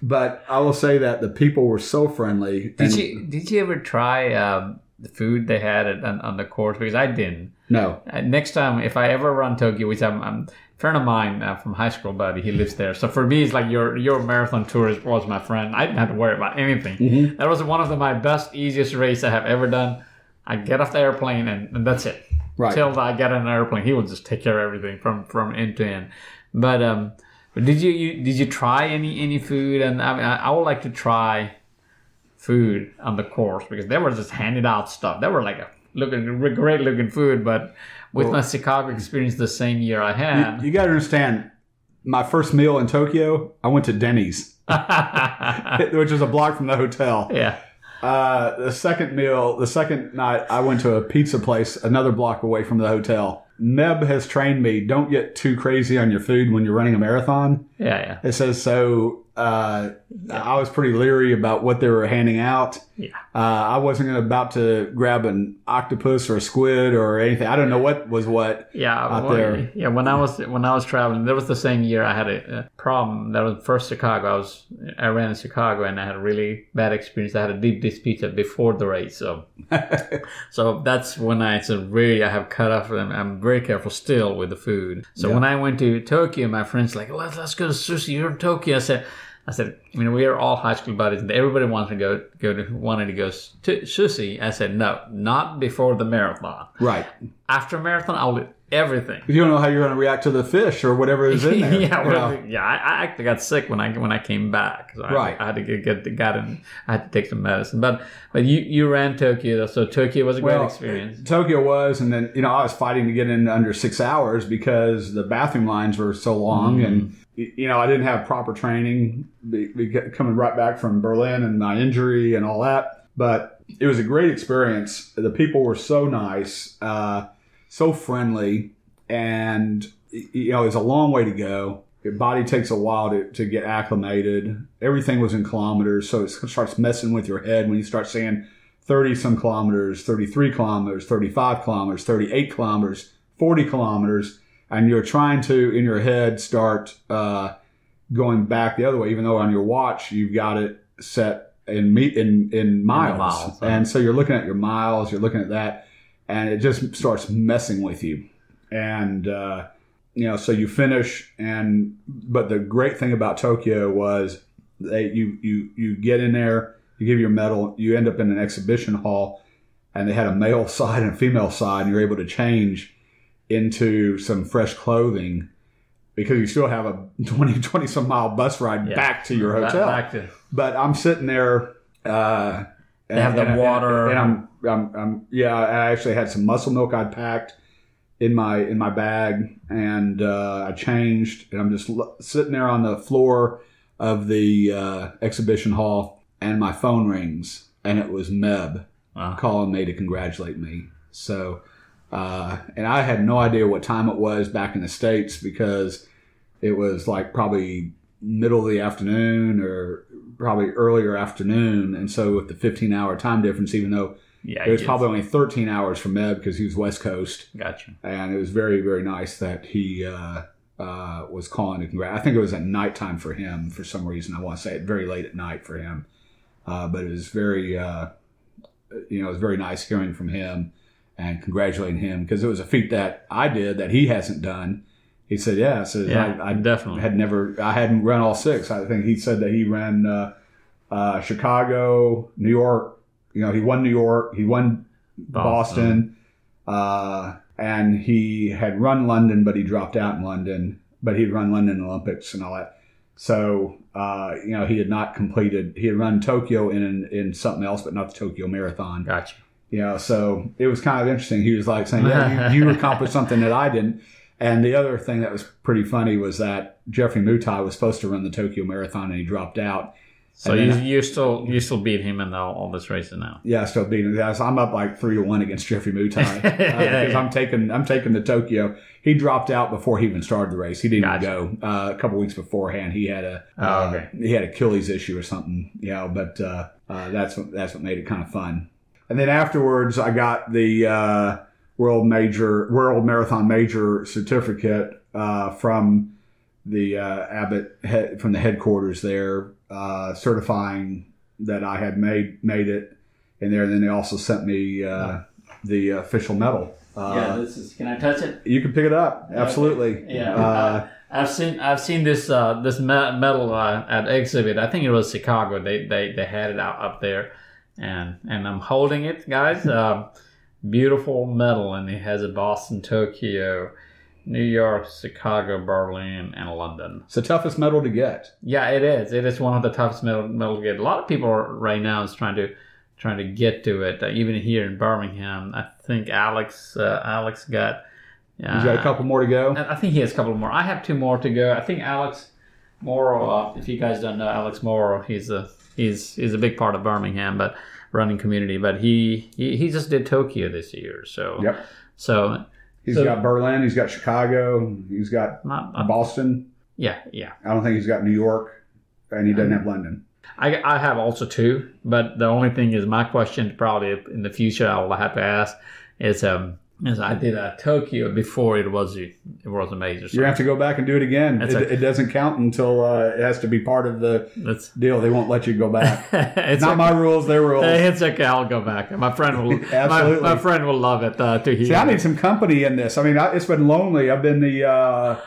But I will say that the people were so friendly. did and- you did you ever try um, the food they had at, on, on the course? Because I didn't. No. Uh, next time, if I ever run Tokyo, which I'm, I'm a friend of mine uh, from high school, buddy, he lives there. So for me, it's like your your marathon tourist was my friend. I didn't have to worry about anything. Mm-hmm. That was one of the, my best, easiest race I have ever done. I get off the airplane and, and that's it. Right. Till I get on an airplane, he will just take care of everything from from end to end. But um, but did you, you did you try any any food? And I mean, I, I would like to try food on the course because they were just handing out stuff. They were like a looking great looking food, but with my Chicago experience the same year I had, You got to understand, my first meal in Tokyo, I went to Denny's, *laughs* *laughs* which is a block from the hotel. yeah, Uh, the second meal, the second night, I went to a pizza place another block away from the hotel. Meb has trained me don't get too crazy on your food when you're running a marathon. yeah, yeah, It says so. Uh, I was pretty leery about what they were handing out. yeah. Uh, I wasn't about to grab an octopus or a squid or anything. I don't know what was what. Yeah, out well, there. yeah. When I was when I was traveling, there was the same year I had a, a problem. That was first Chicago. I was I ran in Chicago and I had a really bad experience. I had a deep dispute before the race, so *laughs* so that's when I said really I have cut off. And I'm very careful still with the food. So Yeah. when I went to Tokyo, my friends like let's let's go to sushi. You're in Tokyo. I said. I said, I mean, we are all high school buddies, and everybody wants to go go to wanted to go to sushi. I said, no, not before the marathon. Right. After marathon, I'll do everything. You don't know how you're going to react to the fish or whatever is in there. *laughs* yeah, well, yeah. I, I actually got sick when I when I came back. So I, Right. I had to get, get got in. I had to take some medicine. But but you you ran Tokyo, so Tokyo was a great Well, experience. Tokyo was, and then you know I was fighting to get in under six hours because the bathroom lines were so long, Mm-hmm. and you know I didn't have proper training, coming right back from Berlin and my injury and all that. But it was a great experience. The people were so nice, uh, so friendly, and you know it's a long way to go. Your body takes a while to, to get acclimated. Everything was in kilometers, so it starts messing with your head when you start saying 30 some kilometers, 33 kilometers, 35 kilometers, 38 kilometers, 40 kilometers, and you're trying to, in your head, start uh, going back the other way, even though on your watch you've got it set in meet in, in miles. miles, huh? And so you're looking at your miles, you're looking at that, and it just starts messing with you. And, uh, you know, so you finish, and but the great thing about Tokyo was they you you you get in there, you give your medal, you end up in an exhibition hall, and they had a male *laughs* side and a female side, and you're able to change into some fresh clothing because you still have a *laughs* 20 20 some mile bus ride Yeah. back to your hotel. Back to, But I'm sitting there. Uh, They have the and- water. and, I'm, I'm, I'm, yeah. I actually had some muscle milk I'd packed in my in my bag, and uh, I changed, and I'm just l- sitting there on the floor of the uh, exhibition hall, and my phone rings, and it was Meb Wow. calling me to congratulate me. So, uh, and I had no idea what time it was back in the states because it was like probably middle of the afternoon or probably earlier afternoon, and so with the 15 hour time difference, even though yeah, it was probably only 13 hours from Meb because he was West Coast, Gotcha. and it was very very nice that he. Uh, uh, was calling to congrat. I think it was at nighttime for him for some reason. I want to say it very late at night for him, Uh, but it was very, uh, you know, it was very nice hearing from him and congratulating him because it was a feat that I did that he hasn't done. He said, "Yeah, so Yeah, I, I definitely. had never, I hadn't run all six. I think he said that he ran uh, uh, Chicago, New York. You know, he won New York, he won Boston, uh, and he had run London, but he dropped out in London. But he'd run London Olympics and all that. So uh, you know, he had not completed. He had run Tokyo in in something else, but not the Tokyo Marathon. Gotcha. You know, so it was kind of interesting. He was like saying, "Yeah, you, you *laughs* accomplished something that I didn't." And the other thing that was pretty funny was that Geoffrey Mutai was supposed to run the Tokyo Marathon and he dropped out. So you, then- you still you still beat him in all, all this races now. Yeah, still beating him. So I'm up like three to one against Geoffrey Mutai uh, *laughs* because I'm taking I'm taking the Tokyo. He dropped out before he even started the race. He didn't Gotcha. go. Uh, a couple weeks beforehand, he had a Oh, uh, okay. he had Achilles issue or something. You know, but uh, uh, that's what that's what made it kind of fun. And then afterwards, I got the uh, world major world marathon major certificate uh, from the uh, Abbott head, from the headquarters there, uh, certifying that I had made made it in there. And then they also sent me uh, the official medal. Uh, this is. Can I touch it? You can pick it up, absolutely. Yeah. Uh, I've seen I've seen this uh, this medal uh, at exhibit. I think it was Chicago. They they, they had it out up there, and and I'm holding it, guys. Uh, beautiful medal, and it has a Boston, Tokyo, New York, Chicago, Berlin, and London. it's the toughest medal to get. Yeah, it is. It is one of the toughest medal, medal to get. A lot of people are, right now is trying to trying to get to it. Uh, even here in Birmingham, I think Alex uh, Alex got. Uh, He's got a couple more to go. I I think he has a couple more. I have two more to go. I think Alex Morrow. Uh, if you guys don't know Alex Morrow, he's a he's he's a big part of Birmingham, but running community. But he he, he just did Tokyo this year. So Yep. so He's So- got Berlin. He's got Chicago. He's got not, not- Boston. yeah yeah. I don't think he's got New York, and he doesn't have London. I, I have also two, but the only thing is my question probably in the future I will have to ask is um is I did a Tokyo before it was it was a major. You have to go back and do it again. It, a- it doesn't count until uh, it has to be part of the deal. They won't let you go back. *laughs* it's Not my rules. Their rules. It's okay. I'll go back. My friend will. *laughs* my, Absolutely. my friend will love it uh, to hear. See, I need some company in this. I mean, I, it's been lonely. I've been the, uh,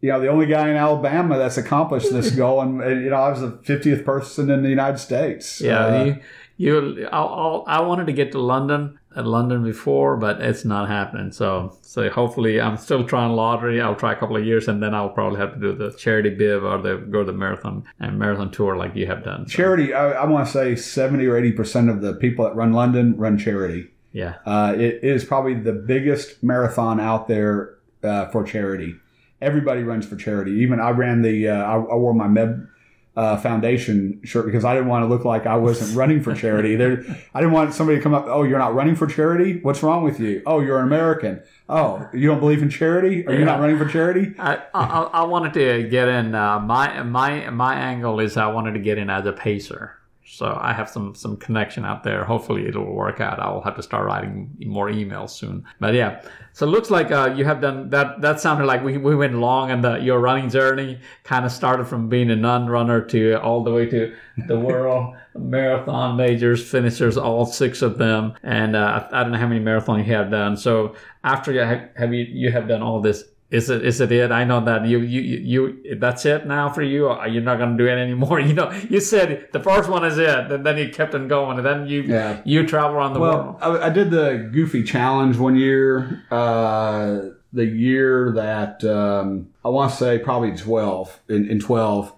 you know, the only guy in Alabama that's accomplished this *laughs* goal, and, and, you know, I was the fiftieth person in the United States. yeah, Uh, you. You, I'll, I wanted to get to London at London before, but it's not happening. So, so hopefully, I'm still trying lottery. I'll try a couple of years, and then I'll probably have to do the charity bib or the go to the marathon and marathon tour like you have done. So, charity. I, I want to say seventy or eighty percent of the people that run London run charity. yeah, Uh, it is probably the biggest marathon out there uh, for charity. Everybody runs for charity. Even I ran the. Uh, I, I wore my Meb uh, Foundation shirt because I didn't want to look like I wasn't running for charity. There, I didn't want somebody to come up. Oh, you're not running for charity. What's wrong with you? Oh, you're an American. Oh, you don't believe in charity? Are you not running for charity? I, I, I wanted to get in. Uh, my my my angle is I wanted to get in as a pacer. So I have some some connection out there. Hopefully it'll work out. I will have to start writing more emails soon. But yeah, so it looks like uh, you have done that. That sounded like we, we went long, and the, your running journey kind of started from being a non-runner to all the way to the world *laughs* marathon majors, finishers, all six of them. And uh, I I don't know how many marathons you have done. So after you have, have you you have done all this is it is it it? I know that you you you you- that's it now for you. Or you're not gonna do it anymore. *laughs* You know, you said the first one is it, and then you kept on going, and then you Yeah. you travel around the Well, world. I, I did the Goofy Challenge one year. Uh, the year that um, I want to say probably twelve in, in twelve,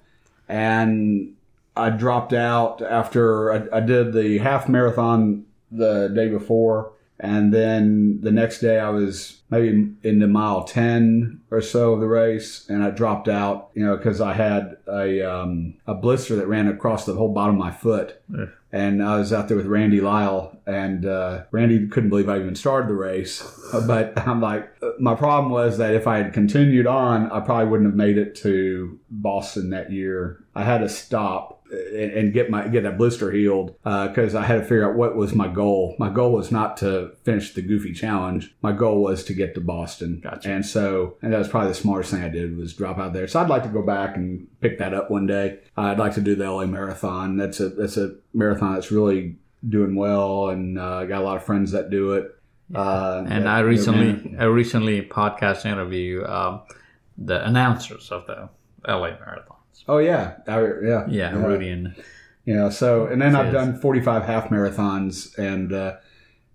and I dropped out after I, I did the half marathon the day before, and then the next day I was maybe in the mile ten or so of the race, and I dropped out. You know, because I had a um, a blister that ran across the whole bottom of my foot and I was out there with Randy Lyle, and uh, Randy couldn't believe I even started the race. *laughs* But I'm like, my problem was that if I had continued on, I probably wouldn't have made it to Boston that year. I had to stop and, get my get that blister healed because I had to figure out what was my goal. My goal was not to finish the Goofy Challenge. My goal was to get to Boston. Gotcha. And so, and that was probably the smartest thing I did was drop out there. So I'd like to go back and pick that up one day. I'd like to do the LA Marathon. That's a that's a marathon that's really doing well, and uh, I got a lot of friends that do it. Uh, And that- I recently, I recently podcast interview um, the announcers of the LA marathons. Oh yeah, I, yeah, Yeah, You know, so and then I've done 45 half marathons, and uh,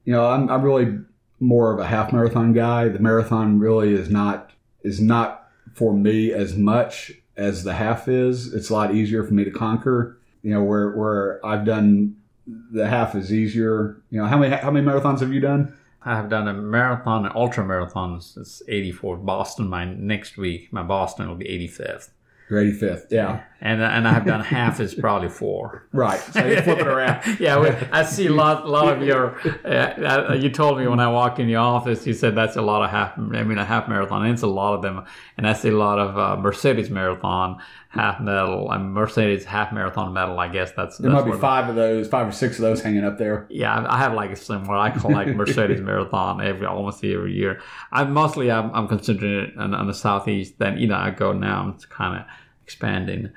you know, I'm I'm really more of a half marathon guy. The marathon really is not is not for me as much as the half is. It's a lot easier for me to conquer. You know, where where I've done the half is easier. You know, how many how many marathons have you done? I have done a marathon an ultra marathon. It's 84. Boston, my next week, my Boston will be 85th. Your 85th, yeah, And and I have done half is probably four. *laughs* right. So you flip it around. *laughs* yeah, we, I see a lot, lot of your. Uh, uh, you told me when I walked in your office, you said that's a lot of half. I mean, a half marathon. And it's a lot of them, and I see a lot of uh, Mercedes marathon half medal and Mercedes half marathon medal. I guess that's. There that's might be five of those, five or six of those hanging up there. Yeah, I have like some what I call like *laughs* Mercedes marathon every almost every year. I mostly I'm, I'm considering it on, on the southeast. Then you know I go now. I'm kind of expanding.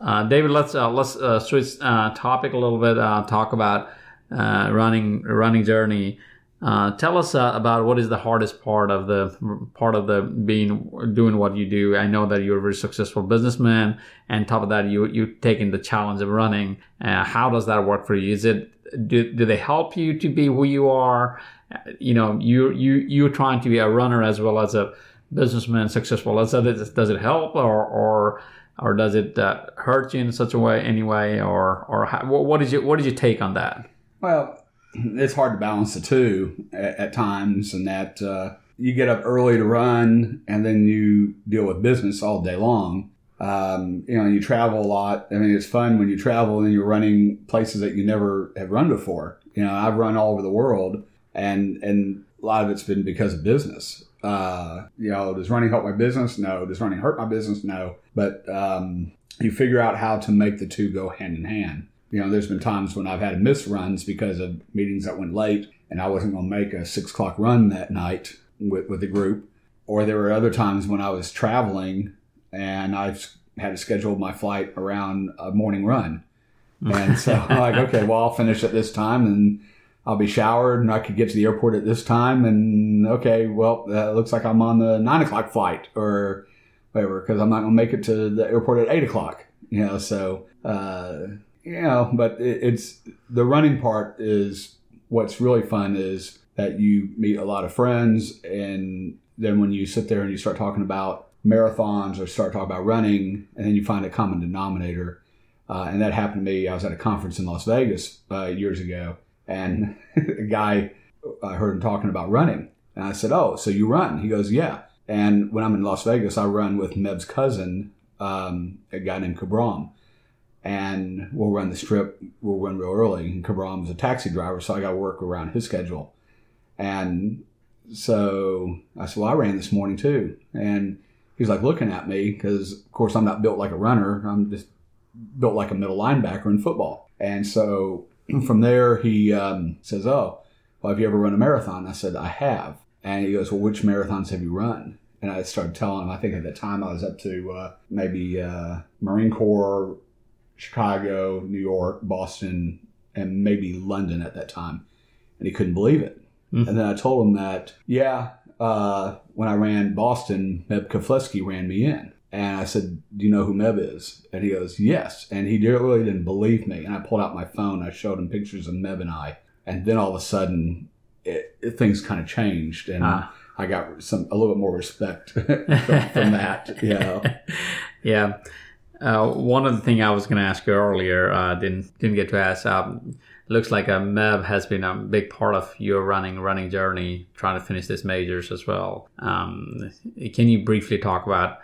Uh, David, let's uh, let's uh, switch uh, topic a little bit. Uh, talk about uh, running running journey. Tell us about what is the hardest part of the part of the being doing what you do. I know that you're a very successful businessman, and top of that, you you taking the challenge of running. How does that work for you? Is it do, do they help you to be who you are? You know, you you you're trying to be a runner as well as a businessman, successful. Does it does it help or or or does it uh, hurt you in such a way anyway? Or or how, what is your what is your take on that? Well, it's hard to balance the two at, at times, and that uh, you get up early to run, and then you deal with business all day long. Um, you know, you travel a lot. I mean, it's fun when you travel and you're running places that you never have run before. You know, I've run all over the world, and and a lot of it's been because of business. Uh, you know, does running help my business? No. Does running hurt my business? No. But um, you figure out how to make the two go hand in hand. You know, there's been times when I've had to miss runs because of meetings that went late and I wasn't going to make a six o'clock run that night with, with the group. Or there were other times when I was traveling and I had to schedule my flight around a morning run. And so *laughs* I'm like, okay, well, I'll finish at this time and I'll be showered and I could get to the airport at this time. And okay, well, uh, looks like I'm on the nine o'clock flight or whatever because I'm not going to make it to the airport at eight o'clock. You know, so uh, you know, but it, it's the running part is what's really fun is that you meet a lot of friends, and then when you sit there and you start talking about marathons or start talking about running, and then you find a common denominator. Uh, and that happened to me. I was at a conference in Las Vegas uh, years ago, and *laughs* a guy I heard him talking about running, and I said, "Oh, so you run?" He goes, "Yeah." And when I'm in Las Vegas, I run with Meb's cousin, um, a guy named Kabram. And we'll run the strip, we'll run real early. And Kabram's a taxi driver, so I got to work around his schedule. And so I said, Well, I ran this morning too. And he's like looking at me because, of course, I'm not built like a runner. I'm just built like a middle linebacker in football. And so *clears throat* from there, he um, says, Oh, well, have you ever run a marathon? I said, I have. And he goes, Well, which marathons have you run? And I started telling him, I think at the time I was up to uh, maybe uh, Marine Corps, Chicago, New York, Boston, and maybe London at that time. And he couldn't believe it. Mhm. And then I told him that, yeah, uh, when I ran Boston, Meb Keflezighi ran me in. And I said, Do you know who Meb is? And he goes, Yes. And he really didn't believe me. And I pulled out my phone. I showed him pictures of Meb and I. And then all of a sudden, it, it, things kind of changed. And Ah. I got some a little bit more respect *laughs* from, from that. *laughs* You know. yeah. Uh, one of the thing I was going to ask you earlier, uh, didn't didn't get to ask. Um, looks like a Meb has been a big part of your running running journey, trying to finish this majors as well. Um, can you briefly talk about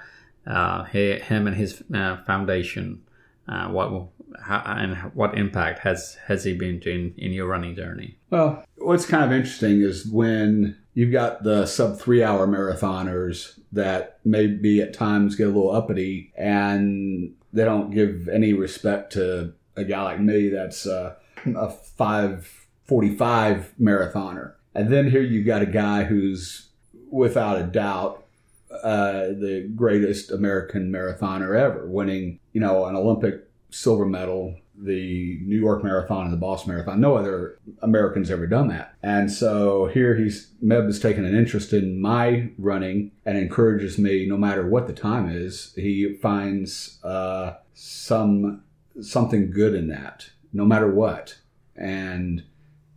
uh, hi- him and his uh, foundation? Uh, what how, and what impact has has he been to in, in your running journey? Well, what's kind of interesting is when you've got the sub three hour marathoners that maybe at times get a little uppity and they don't give any respect to a guy like me that's uh, a 545 marathoner. And then here you've got a guy who's without a doubt uh, the greatest American marathoner ever, winning, you know, an Olympic silver medal, the New York Marathon and the Boston Marathon. No other Americans ever done that. And so here he's Meb has taken an interest in my running and encourages me, no matter what the time is, he finds uh, some something good in that, no matter what. And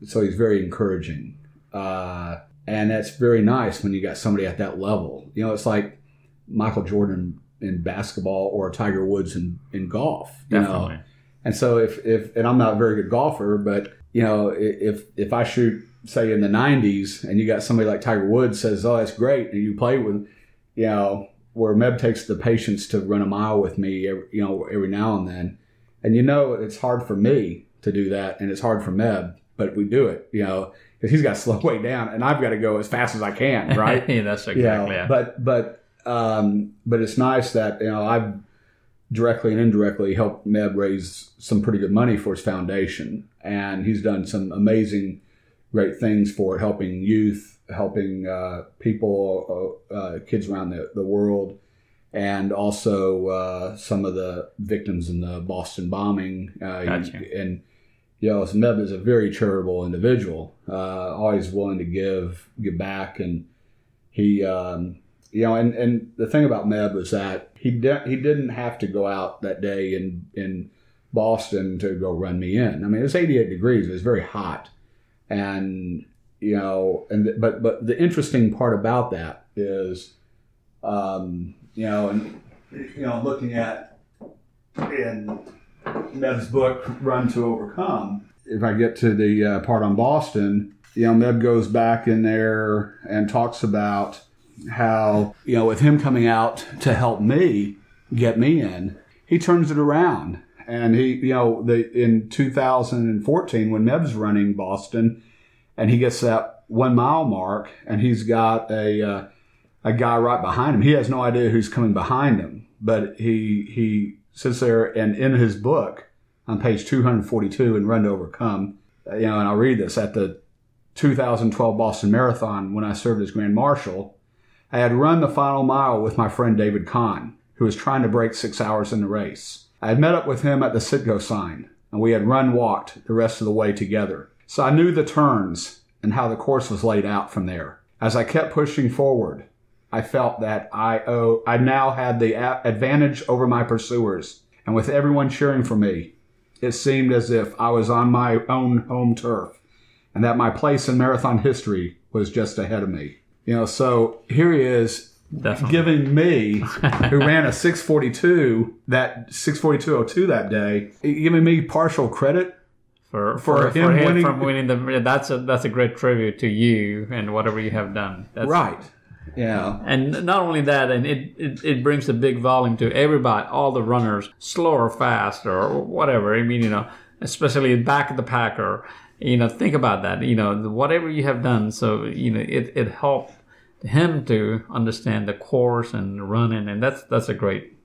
so he's very encouraging. Uh, and that's very nice when you got somebody at that level. You know, it's like Michael Jordan in basketball or Tiger Woods in, in golf. You Definitely. Know? And so if, if and I'm not a very good golfer, but you know, if if I shoot say in the 90s and you got somebody like Tiger Woods says, "Oh, that's great," and you play with, you know, where Meb takes the patience to run a mile with me, every, you know, every now and then, and you know, it's hard for me to do that, and it's hard for Meb, but we do it, you know, because he's got to *laughs* slow way down, and I've got to go as fast as I can, right? yeah, *laughs* that's you exactly. know, yeah. but but um, but it's nice that you know I've directly and indirectly helped Meb raise some pretty good money for his foundation, and he's done some amazing, great things for it, helping youth, helping uh, people, uh, uh, kids around the, the world, and also uh, some of the victims in the Boston bombing. Uh, Gotcha. And you know, Meb is a very charitable individual, uh, always willing to give, give back, and he, um, you know, and, and the thing about Meb was that he de- he didn't have to go out that day in in Boston to go run me in. I mean, it's 88 degrees; it was very hot, and you know, and but but the interesting part about that is, um, you know, and you know, looking at in Meb's book, Run to Overcome. If I get to the uh, part on Boston, you know, Meb goes back in there and talks about how, you know, with him coming out to help me get me in, he turns it around. And he, you know, the in 2014 when Meb's running Boston, and he gets that one mile mark, and he's got a uh, a guy right behind him. He has no idea who's coming behind him, but he he sits there and in his book on page 242 in Run to Overcome, you know, and I'll read this at the 2012 Boston Marathon when I served as Grand Marshal. I had run the final mile with my friend David Kahn, who was trying to break six hours in the race. I had met up with him at the Citgo sign, and we had run walked the rest of the way together. So I knew the turns and how the course was laid out from there. As I kept pushing forward, I felt that I owe, I now had the advantage over my pursuers, and with everyone cheering for me, it seemed as if I was on my own home turf, and that my place in marathon history was just ahead of me. You know, so here he is Definitely. giving me, *laughs* who ran a 642 that 642.02 that day, giving me partial credit. for, for for, him for him winning- from winning the that's a that's a great tribute to you and whatever you have done. That's, Right. Yeah. And not only that, and it, it, it brings a big volume to everybody, all the runners, slow or fast or whatever. I mean, you know, especially back of the packer. You know, think about that. You know, whatever you have done, so you know, it, it helped him to understand the course and running, and that's that's a great.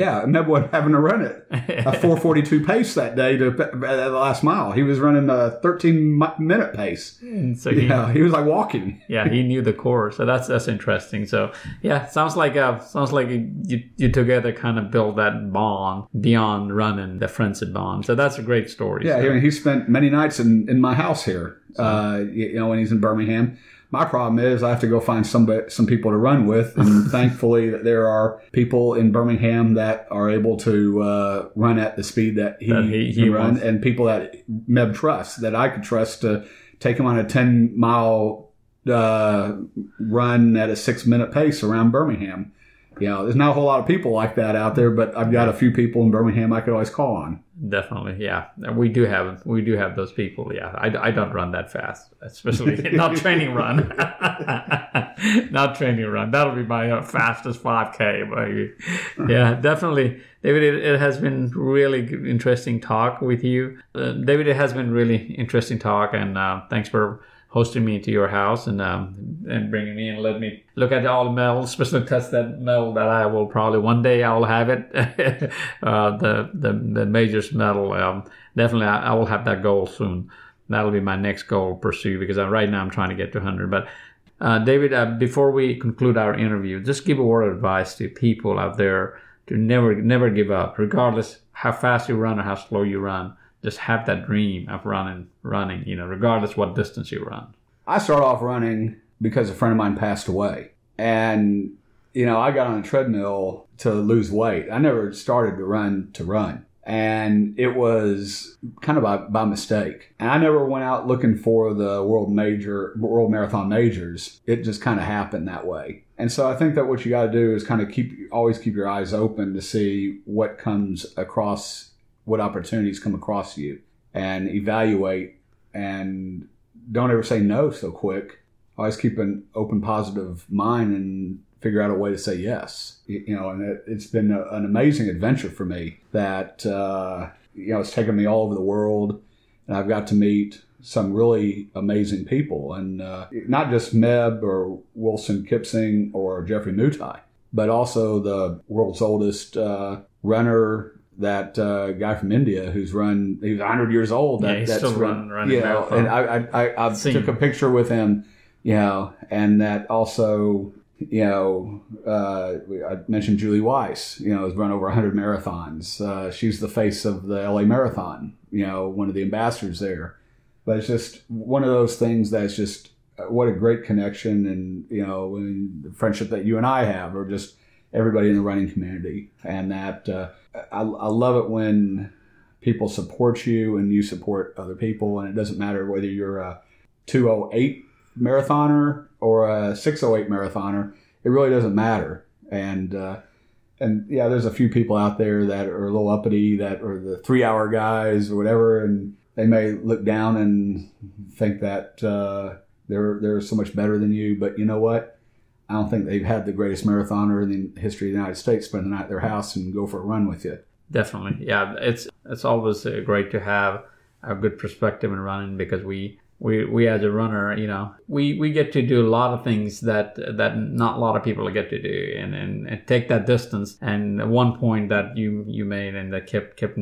Yeah, and Meb wasn't having to run it. A *laughs* 442 pace that day to the last mile. He was running a 13 mi- minute pace. And so he, Yeah, he was like walking. yeah, he knew the course, so that's that's interesting. So yeah, sounds like uh sounds like you you together kind of build that bond beyond running, the friendship bond. So that's a great story. Yeah, So- I mean, he spent many nights in, in my house here. Uh, you you know, when he's in Birmingham. My problem is I have to go find somebody, some people to run with, and *laughs* thankfully that there are people in Birmingham that are able to uh, run at the speed that he, That he- he can run, wants. and people that Meb trusts that I could trust to take him on a ten mile uh, run at a six minute pace around Birmingham. You know, there's not a whole lot of people like that out there, but I've got a few people in Birmingham I could always call on. Definitely, yeah. We do have we do have those people. Yeah, I, I don't run that fast, especially *laughs* not training run, *laughs* not training run. That'll be my uh, fastest five k. But yeah, definitely, David. It, it has been really interesting talk with you, uh, David. It has been really interesting talk, and uh, thanks for hosting me to your house and um, and bringing me and let me look at all the medals, *laughs* especially test that medal that I will probably one day I will have it, *laughs* uh, the the the majors medal. Um, definitely, I, I, will have that goal soon. That'll be my next goal pursue because I, right now I'm trying to get to 100. But uh, David, uh, before we conclude our interview, just give a word of advice to people out there to never never give up, regardless how fast you run or how slow you run just have that dream of running, running, you know, regardless what distance you run. I started off running because a friend of mine passed away. And, you know, I got on a treadmill to lose weight. I never started to run to run. And it was kind of by, by mistake. And I never went out looking for the world major, world marathon majors. It just kind of happened that way. And so I think that what you got to do is kind of keep, always keep your eyes open to see what comes across what opportunities come across you and evaluate and don't ever say no so quick. Always keep an open, positive mind and figure out a way to say yes. You know, and it, has been a, an amazing adventure for me that, uh, you know, it's taken me all over the world and I've got to meet some really amazing people and uh, not just Meb or Wilson Kipsang or Geoffrey Mutai, but also the world's oldest uh, runner that uh, guy from India who's run. He was 100 years old. That, yeah, he's that's still run, running. You know, and I I, I, I took a picture with him. You know, and that also. You know, uh, I mentioned Julie Weiss. You know, has run over 100 marathons. Uh, she's the face of the LA Marathon. You know, one of the ambassadors there. But it's just one of those things that's just uh, what a great connection and you know and the friendship that you and I have, or just everybody in the running community, and that uh, I, I love it when people support you and you support other people, and it doesn't matter whether you're a 208 marathoner or a 608 marathoner. It really doesn't matter, and uh, and yeah, there's a few people out there that are a little uppity, that are the three hour guys or whatever, and they may look down and think that uh, they're they're so much better than you. But you know what? I don't think they've had the greatest marathoner in the history of the United States spend the night at their house and go for a run with you. Definitely, yeah. It's it's always uh, great to have a good perspective in running because we we we as a runner, you know, we we get to do a lot of things that that not a lot of people get to do, and and, and take that distance. And one point that you you made and that kept kept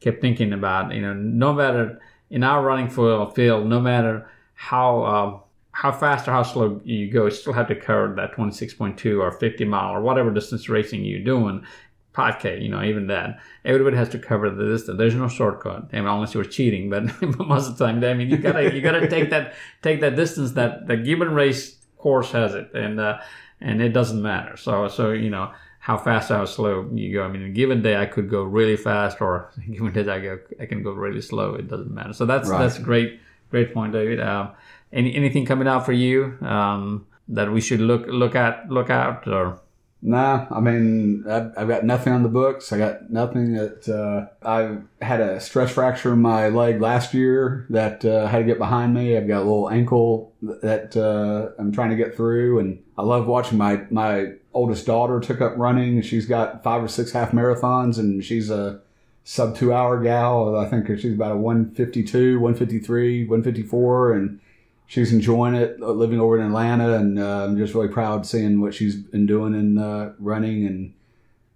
kept thinking about, you know, no matter in our running field, no matter how. Uh, how fast or how slow you go, you still have to cover that 26.2 or 50 mile or whatever distance racing you're doing. 5K, you know, even that. Everybody has to cover the distance. There's no shortcut. I mean, unless you're cheating, *laughs* but most of the time, I mean, you gotta you gotta take that take that distance that the given race course has it, and uh, and it doesn't matter. So so you know how fast or how slow you go. I mean, a given day I could go really fast, or *laughs* given day I go I can go really slow. It doesn't matter. So that's right. that's great great point, David. Um, any anything coming out for you um, that we should look look at look out or? Nah, I mean I've, I've got nothing on the books. I got nothing that uh, I had a stress fracture in my leg last year that uh, had to get behind me. I've got a little ankle that uh, I'm trying to get through, and I love watching my my oldest daughter took up running. She's got five or six half marathons, and she's a sub two hour gal. I think she's about a 152, 153, 154, and she's enjoying it uh, living over in Atlanta, and uh, I'm just really proud seeing what she's been doing in uh, running. And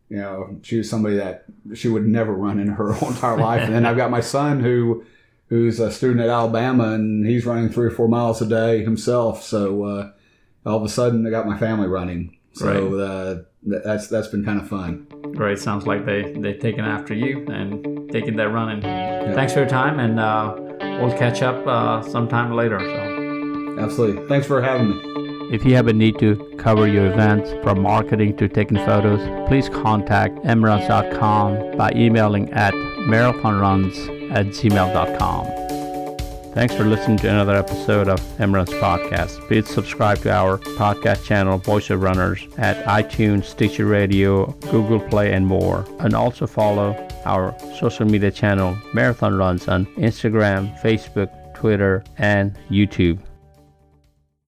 you know, she was somebody that she would never run in her *laughs* whole entire life. and then I've got my son who who's a student at Alabama, and he's running three or four miles a day himself. So uh, all of a sudden, I got my family running. So uh, that's that's been kind of fun. Great. Sounds like they they've taken after you and taking that running. Yeah. Thanks for your time, and uh, we'll catch up sometime later. So. Absolutely. Thanks for having me. If you have a need to cover your events from marketing to taking photos, please contact emruns.com by emailing at marathonruns at gmail.com. Thanks for listening to another episode of EMRuns Podcast. Please subscribe to our podcast channel, Voice of Runners, at iTunes, Stitcher Radio, Google Play, and more. And also follow our social media channel, Marathon Runs, on Instagram, Facebook, Twitter, and YouTube.